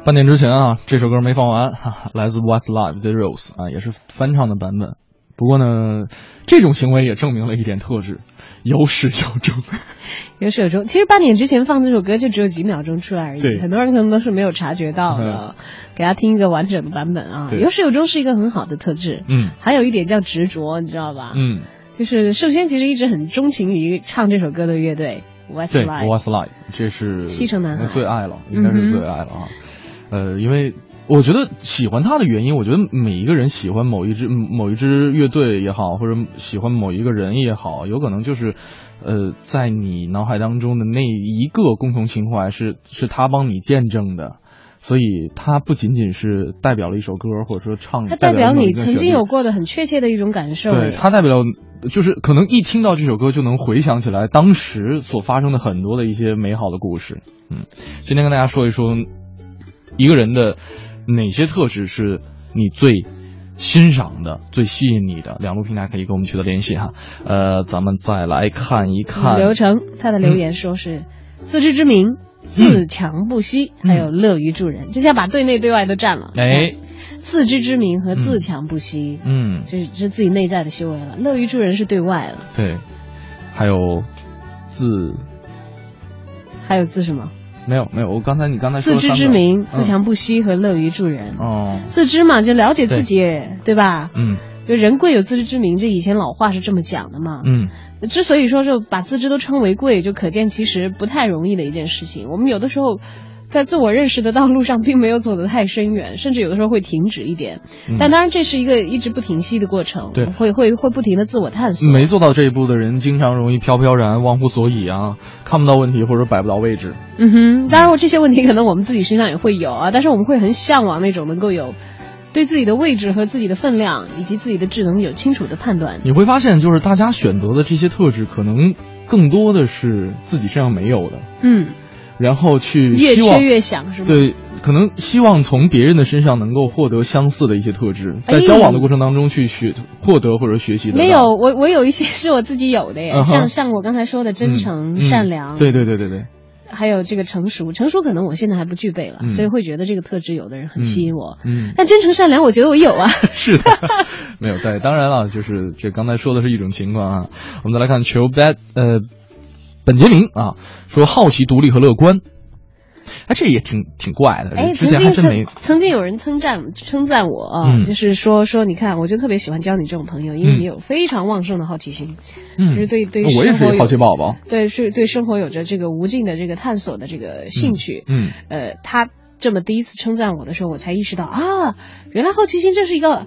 [SPEAKER 7] 半点之前啊，这首歌没放完，哈哈来自 Westlife The Rose 啊，也是翻唱的版本。不过呢，这种行为也证明了一点特质：有始有终。
[SPEAKER 8] 有始有终。其实半点之前放这首歌就只有几秒钟出来而已，
[SPEAKER 7] 对
[SPEAKER 8] 很多人可能都是没有察觉到的。给大家听一个完整的版本啊，有始有终是一个很好的特质。
[SPEAKER 7] 嗯
[SPEAKER 8] 还有一点叫执着，你知道吧？
[SPEAKER 7] 嗯，
[SPEAKER 8] 就是寿轩其实一直很钟情于唱这首歌的乐队 Westlife。
[SPEAKER 7] Westlife，这是
[SPEAKER 8] 西城男孩
[SPEAKER 7] 最爱了，应该是最爱了啊。呃，因为我觉得喜欢他的原因，我觉得每一个人喜欢某一支某一支乐队也好，或者喜欢某一个人也好，有可能就是，呃，在你脑海当中的那一个共同情怀是是他帮你见证的。所以它不仅仅是代表了一首歌，或者说唱，
[SPEAKER 8] 它代表你曾经有
[SPEAKER 7] 过。
[SPEAKER 8] 的很确切的一种感受。
[SPEAKER 7] 对，它代表就是可能一听到这首歌就能回想起来当时所发生的很多的一些美好的故事。嗯，今天跟大家说一说一个人的哪些特质是你最欣赏的、最吸引你的。两路平台可以跟我们取得联系哈。呃，咱们再来看一看
[SPEAKER 8] 刘成，他的留言说是自知之明、自强不息，还有乐于助人，这下把对内对外都占了。
[SPEAKER 7] 哎，
[SPEAKER 8] 自知之明和自强不息，
[SPEAKER 7] 嗯，
[SPEAKER 8] 这是这是自己内在的修为了。乐于助人是对外了，
[SPEAKER 7] 对，还有自
[SPEAKER 8] 还有自什么？
[SPEAKER 7] 没有没有，我刚才你刚才说
[SPEAKER 8] 自知之明、
[SPEAKER 7] 嗯
[SPEAKER 8] 自强不息和乐于助人。
[SPEAKER 7] 哦，
[SPEAKER 8] 自知嘛，就了解自己，对吧？
[SPEAKER 7] 嗯
[SPEAKER 8] 就人贵有自知之明，这以前老话是这么讲的嘛。
[SPEAKER 7] 嗯，
[SPEAKER 8] 之所以说就把自知都称为贵，就可见其实不太容易的一件事情。我们有的时候在自我认识的道路上，并没有走得太深远，甚至有的时候会停止一点。
[SPEAKER 7] 嗯
[SPEAKER 8] 但当然，这是一个一直不停息的过程，
[SPEAKER 7] 对
[SPEAKER 8] 会会会不停的自我探索。
[SPEAKER 7] 没做到这一步的人，经常容易飘飘然、忘乎所以啊，看不到问题或者摆不到位置。
[SPEAKER 8] 嗯哼，当然我这些问题可能我们自己身上也会有啊，但是我们会很向往那种能够有对自己的位置和自己的分量以及自己的智能有清楚的判断。
[SPEAKER 7] 你会发现，就是大家选择的这些特质，可能更多的是自己身上没有的，
[SPEAKER 8] 嗯，
[SPEAKER 7] 然后去
[SPEAKER 8] 越缺越想是吗？
[SPEAKER 7] 对，可能希望从别人的身上能够获得相似的一些特质，在
[SPEAKER 8] 哎
[SPEAKER 7] 交往的过程当中去学获得或者学习。
[SPEAKER 8] 没有，我我有一些是我自己有的耶，
[SPEAKER 7] 嗯
[SPEAKER 8] 像像我刚才说的真诚、
[SPEAKER 7] 嗯
[SPEAKER 8] 善良，
[SPEAKER 7] 对对对对对，
[SPEAKER 8] 还有这个成熟，成熟可能我现在还不具备了，
[SPEAKER 7] 嗯
[SPEAKER 8] 所以会觉得这个特质有的人很吸引我。
[SPEAKER 7] 嗯，
[SPEAKER 8] 但真诚善良，我觉得我有啊。
[SPEAKER 7] 是的，没有对，当然了，就是这刚才说的是一种情况啊。我们再来看求 bad 呃，本杰明啊说好奇、独立和乐观，哎，这也挺挺怪的，
[SPEAKER 8] 哎，曾经曾曾经有人称赞称赞我啊，
[SPEAKER 7] 嗯。
[SPEAKER 8] 就是说说你看，我就特别喜欢交你这种朋友，因为
[SPEAKER 7] 嗯。
[SPEAKER 8] 你有非常旺盛的好奇心，
[SPEAKER 7] 嗯，
[SPEAKER 8] 就是对对
[SPEAKER 7] 我也是一个
[SPEAKER 8] 生活有
[SPEAKER 7] 好奇宝宝，
[SPEAKER 8] 对，是对生活有着这个无尽的这个探索的这个兴趣。
[SPEAKER 7] 嗯。
[SPEAKER 8] 呃，他这么第一次称赞我的时候，我才意识到啊，原来好奇心这是一个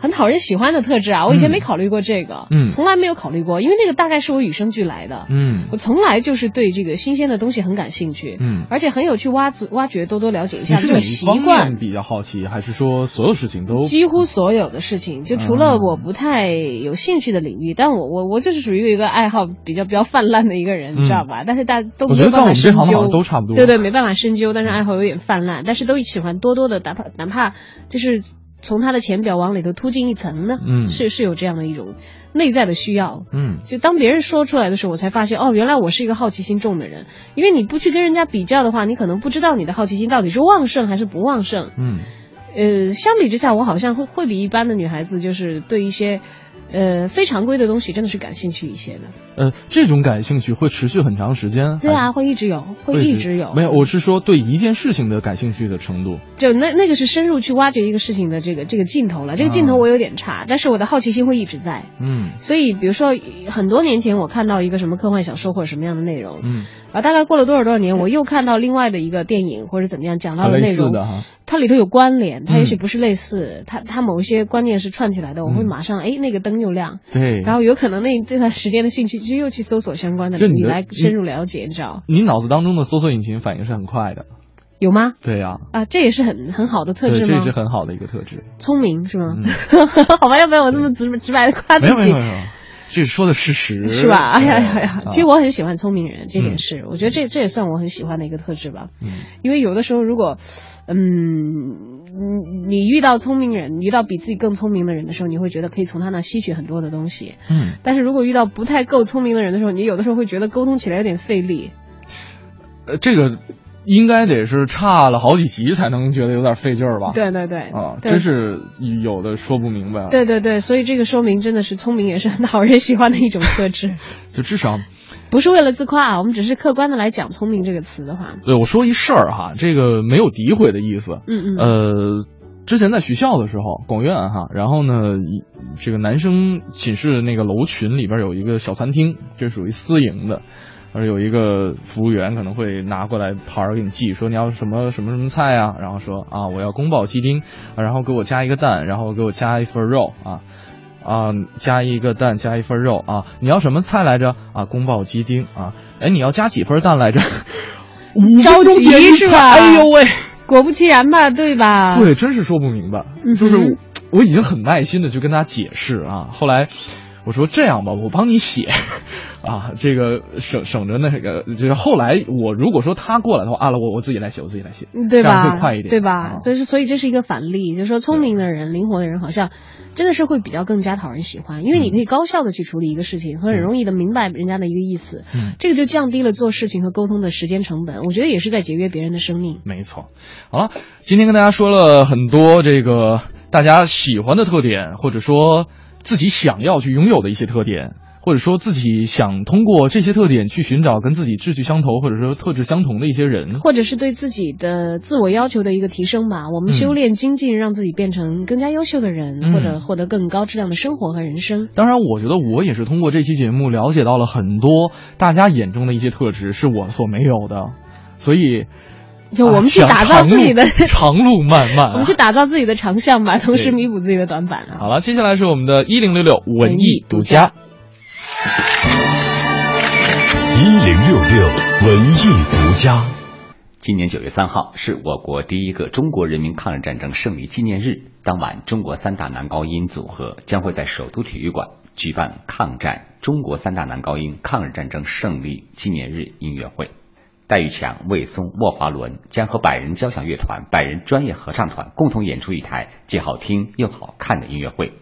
[SPEAKER 8] 很讨人喜欢的特质啊！我以前
[SPEAKER 7] 嗯
[SPEAKER 8] 没考虑过这个，
[SPEAKER 7] 嗯
[SPEAKER 8] 从来没有考虑过，因为那个大概是我与生俱来的。
[SPEAKER 7] 嗯
[SPEAKER 8] 我从来就是对这个新鲜的东西很感兴趣，
[SPEAKER 7] 嗯
[SPEAKER 8] 而且很有去挖掘、挖掘、多多了解一下这种
[SPEAKER 7] 是哪一方
[SPEAKER 8] 习惯。
[SPEAKER 7] 比较好奇，还是说所有事情都
[SPEAKER 8] 几乎所有的事情，就除
[SPEAKER 7] 嗯
[SPEAKER 8] 了我不太有兴趣的领域，但我我我就是属于一个爱好比较比较泛滥的一个人，你知道吧？但是大家都没有办法深究，
[SPEAKER 7] 都差不多
[SPEAKER 8] 对对，没办法深究，但是爱好有点泛滥，但是都喜欢多多的，哪怕哪怕就是从他的浅表往里头突进一层呢，
[SPEAKER 7] 嗯
[SPEAKER 8] 是是有这样的一种内在的需要。
[SPEAKER 7] 嗯
[SPEAKER 8] 就当别人说出来的时候，我才发现哦，原来我是一个好奇心重的人。因为你不去跟人家比较的话，你可能不知道你的好奇心到底是旺盛还是不旺盛。
[SPEAKER 7] 嗯
[SPEAKER 8] 呃，相比之下，我好像会会比一般的女孩子，就是对一些呃非常规的东西真的是感兴趣一些的。
[SPEAKER 7] 呃这种感兴趣会持续很长时间？
[SPEAKER 8] 对啊，会一直有，会一直有。
[SPEAKER 7] 没有，我是说对一件事情的感兴趣的程度。
[SPEAKER 8] 就那那个是深入去挖掘一个事情的这个这个劲头了。这个劲头我有点差，但是我的好奇心会一直在。
[SPEAKER 7] 嗯
[SPEAKER 8] 所以，比如说很多年前我看到一个什么科幻小说或者什么样的内容，
[SPEAKER 7] 嗯，
[SPEAKER 8] 啊，大概过了多少多少年，我又看到另外的一个电影或者怎么样讲到的内容，它里头有关联，它也许
[SPEAKER 7] 嗯
[SPEAKER 8] 不是类似，它它某一些观念是串起来的，我会
[SPEAKER 7] 嗯
[SPEAKER 8] 马上哎那个灯又亮，
[SPEAKER 7] 对，
[SPEAKER 8] 然后有可能那这段时间的兴趣就又去搜索相关的
[SPEAKER 7] 就你
[SPEAKER 8] 来深入了解，你知道
[SPEAKER 7] 你脑子当中的搜索引擎反应是很快的。
[SPEAKER 8] 有吗？
[SPEAKER 7] 对呀、
[SPEAKER 8] 啊，这也是很很好的特，质吗
[SPEAKER 7] 这也是？很好的一个特质。
[SPEAKER 8] 聪明是吗？
[SPEAKER 7] 嗯
[SPEAKER 8] 好吧，要不然我那么直直白的夸自己
[SPEAKER 7] 没有没有没。有，这是说的事实，
[SPEAKER 8] 是吧？哎呀呀呀，
[SPEAKER 7] 啊
[SPEAKER 8] 其实我很喜欢聪明人，这点
[SPEAKER 7] 嗯
[SPEAKER 8] 是，我觉得这这也算我很喜欢的一个特质吧。
[SPEAKER 7] 嗯
[SPEAKER 8] 因为有的时候，如果，嗯，你你遇到聪明人，遇到比自己更聪明的人的时候，你会觉得可以从他那吸取很多的东西。
[SPEAKER 7] 嗯，
[SPEAKER 8] 但是如果遇到不太够聪明的人的时候，你有的时候会觉得沟通起来有点费力。
[SPEAKER 7] 呃，这个应该得是差了好几级才能觉得有点费劲儿吧？
[SPEAKER 8] 对对对，
[SPEAKER 7] 啊，
[SPEAKER 8] 对
[SPEAKER 7] 真是有的说不明白。，
[SPEAKER 8] 对对对，所以这个说明真的是聪明也是很讨人喜欢的一种特质，
[SPEAKER 7] 就至少
[SPEAKER 8] 不是为了自夸啊，我们只是客观的来讲“聪明”这个词的话，
[SPEAKER 7] 对我说一事儿哈，这个没有诋毁的意思。
[SPEAKER 8] 嗯嗯，
[SPEAKER 7] 呃，之前在学校的时候，广院哈，然后呢，一这个男生寝室那个楼群里边有一个小餐厅，这属于私营的。而有一个服务员可能会拿过来牌儿给你记，说你要什么什么什么菜啊，然后说啊我要宫保鸡丁，啊然后给我加一个蛋，然后给我加一份肉啊啊加一个蛋加一份肉啊，你要什么菜来着啊宫保鸡丁啊，哎你要加几份蛋来着？五
[SPEAKER 8] 着
[SPEAKER 7] 分钟
[SPEAKER 8] 急是吧？
[SPEAKER 7] 哎呦喂！
[SPEAKER 8] 果不其然吧，对吧？
[SPEAKER 7] 对，真是说不明白。
[SPEAKER 8] 嗯
[SPEAKER 7] 就是我我已经很耐心的去跟他解释啊，后来我说这样吧，我帮你写啊，这个省省着那个，就是后来我如果说他过来的话，啊，我我自己来写，我自己来写，
[SPEAKER 8] 嗯对吧？
[SPEAKER 7] 会快一点，
[SPEAKER 8] 对吧
[SPEAKER 7] 啊？
[SPEAKER 8] 就是所以这是一个反例，就是说聪明的人、灵活的人，好像真的是会比较更加讨人喜欢，因为你可以高效的去处理一个事情，和很容易的明白人家的一个意思，
[SPEAKER 7] 嗯
[SPEAKER 8] 这个就降低了做事情和沟通的时间成本，我觉得也是在节约别人的生命。
[SPEAKER 7] 没错。好了，今天跟大家说了很多这个大家喜欢的特点，或者说自己想要去拥有的一些特点。或者说自己想通过这些特点去寻找跟自己志趣相投或者说特质相同的一些人，
[SPEAKER 8] 或者是对自己的自我要求的一个提升吧。我们修炼精进，让自己变成更加优秀的人，
[SPEAKER 7] 嗯
[SPEAKER 8] 或者获得更高质量的生活和人生。
[SPEAKER 7] 当然，我觉得我也是通过这期节目了解到了很多大家眼中的一些特质是我所没有的，所以
[SPEAKER 8] 就我们去
[SPEAKER 7] 啊
[SPEAKER 8] 打造自己的
[SPEAKER 7] 长路漫漫、啊，
[SPEAKER 8] 我们去打造自己的长项吧，同时弥补自己的短板啊。
[SPEAKER 7] 好了，接下来是我们的一零六六文艺独家。
[SPEAKER 6] 一零六六文艺独家。
[SPEAKER 20] 今年九月三号是我国第一个中国人民抗日战争胜利纪念日。当晚，中国三大男高音组合将会在首都体育馆举办抗战中国三大男高音抗日战争胜利纪念日音乐会。戴玉强、魏松、莫华伦将和百人交响乐团、百人专业合唱团共同演出一台既好听又好看的音乐会。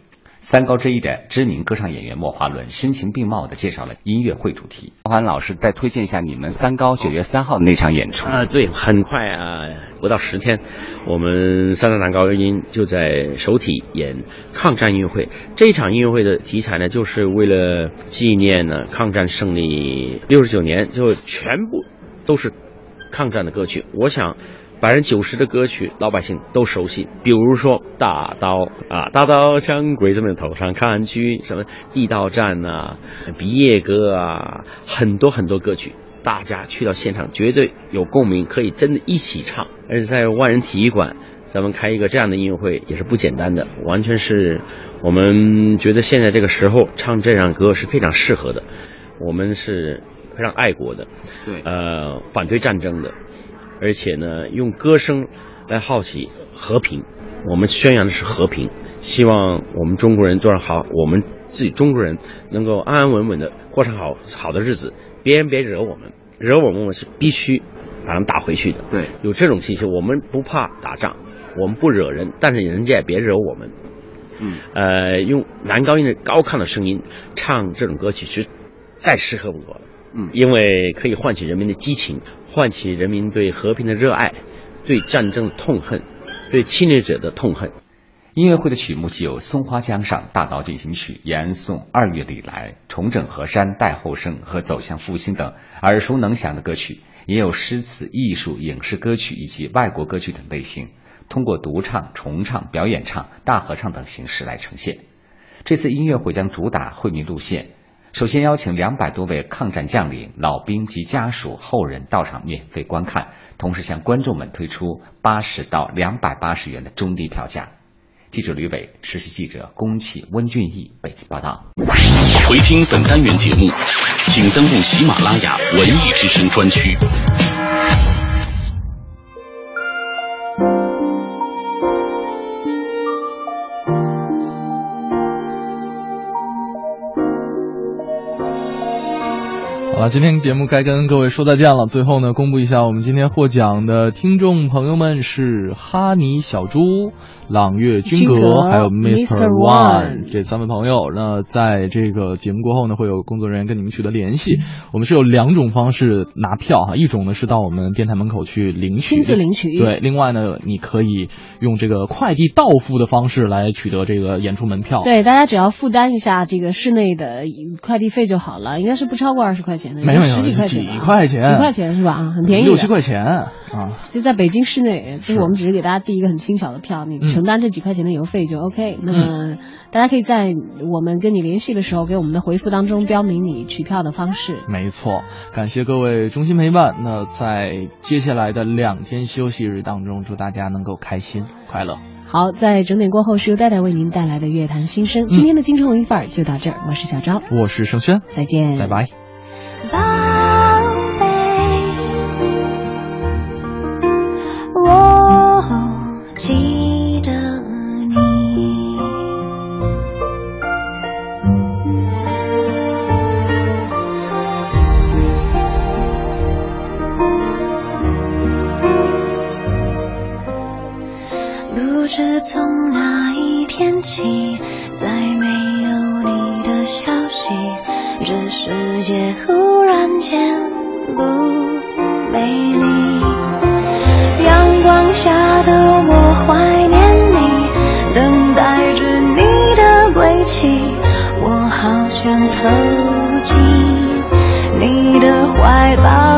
[SPEAKER 20] 三高之一的知名歌唱演员莫华伦声情并茂地介绍了音乐会主题。莫华伦老师再推荐一下你们三高九月三号的那场演出
[SPEAKER 21] 啊，对，很快啊，不到十天，我们三大男高音就在首体演抗战音乐会。这一场音乐会的题材呢，就是为了纪念呢抗战胜利六十九年，就全部都是抗战的歌曲。我想。百分之九十的歌曲老百姓都熟悉，比如说大刀啊，大刀向鬼子们头上砍去，什么地道战啊，毕业歌啊，很多很多歌曲，大家去到现场绝对有共鸣，可以真的一起唱。而且在万人体育馆，咱们开一个这样的音乐会也是不简单的，完全是我们觉得现在这个时候唱这样歌是非常适合的。我们是非常爱国的，
[SPEAKER 20] 对，
[SPEAKER 21] 呃，反对战争的。而且呢，用歌声来好起和平，我们宣扬的是和平，希望我们中国人做上好，我们自己中国人能够安安稳稳的过上好好的日子，别人别惹我们，惹我们我们是必须把他们打回去的。
[SPEAKER 20] 对，
[SPEAKER 21] 有这种信息，我们不怕打仗，我们不惹人，但是人家也别惹我们。
[SPEAKER 20] 嗯，
[SPEAKER 21] 呃，用男高音的高亢的声音唱这种歌曲是再适合不过了。
[SPEAKER 20] 嗯，
[SPEAKER 21] 因为可以唤起人民的激情。唤起人民对和平的热爱，对战争的痛恨，对侵略者的痛恨。
[SPEAKER 20] 音乐会的曲目既有《松花江上》《大道进行曲》《延安颂》《二月里来》《重整河山》《待后生》和《走向复兴》等耳熟能详的歌曲，也有诗词、艺术、影视歌曲以及外国歌曲等类型，通过独唱、重唱、表演唱、大合唱等形式来呈现。这次音乐会将主打惠民路线。首先邀请两百多位抗战将领、老兵及家属、后人到场免费观看，同时向观众们推出八十到两百八十元的中低票价。记者吕伟，实习记者龚启、温俊义，北京报道。
[SPEAKER 6] 回听本单元节目，请登录喜马拉雅文艺之声专区。
[SPEAKER 7] 今天节目该跟各位说再见了。最后呢，公布一下我们今天获奖的听众朋友们是哈尼小猪。朗月君阁还有 Mr. One 这三位朋友，那在这个节目过后呢，会有工作人员跟你们取得联系。我们是有两种方式拿票哈，一种呢是到我们电台门口去领取，
[SPEAKER 8] 亲自领取。
[SPEAKER 7] 对，另外呢，你可以用这个快递到付的方式来取得这个演出门票。
[SPEAKER 8] 对，大家只要负担一下这个室内的快递费就好了，应该是不超过二十块钱的，
[SPEAKER 7] 没有
[SPEAKER 8] 十几块
[SPEAKER 7] 钱，
[SPEAKER 8] 几
[SPEAKER 7] 块钱，
[SPEAKER 8] 几块钱是吧？啊，很便宜，
[SPEAKER 7] 六七块钱啊。
[SPEAKER 8] 就在北京市内，就是我们只是给大家递一个很轻巧的票，你承担这几块钱的邮费就 OK。那么大家可以在我们跟你联系的时候，给我们的回复当中标明你取票的方式。
[SPEAKER 7] 没错，感谢各位衷心陪伴。那在接下来的两天休息日当中，祝大家能够开心快乐。
[SPEAKER 8] 好，在整点过后是由戴戴为您带来的乐坛新声。今天的京城文艺范儿就到这儿，我是小昭，
[SPEAKER 7] 我是盛轩，
[SPEAKER 8] 再见，
[SPEAKER 7] 拜拜。
[SPEAKER 10] 起，再没有你的消息，这世界忽然间不美丽。阳光下的我怀念你，等待着你的归期，我好想投进你的怀抱。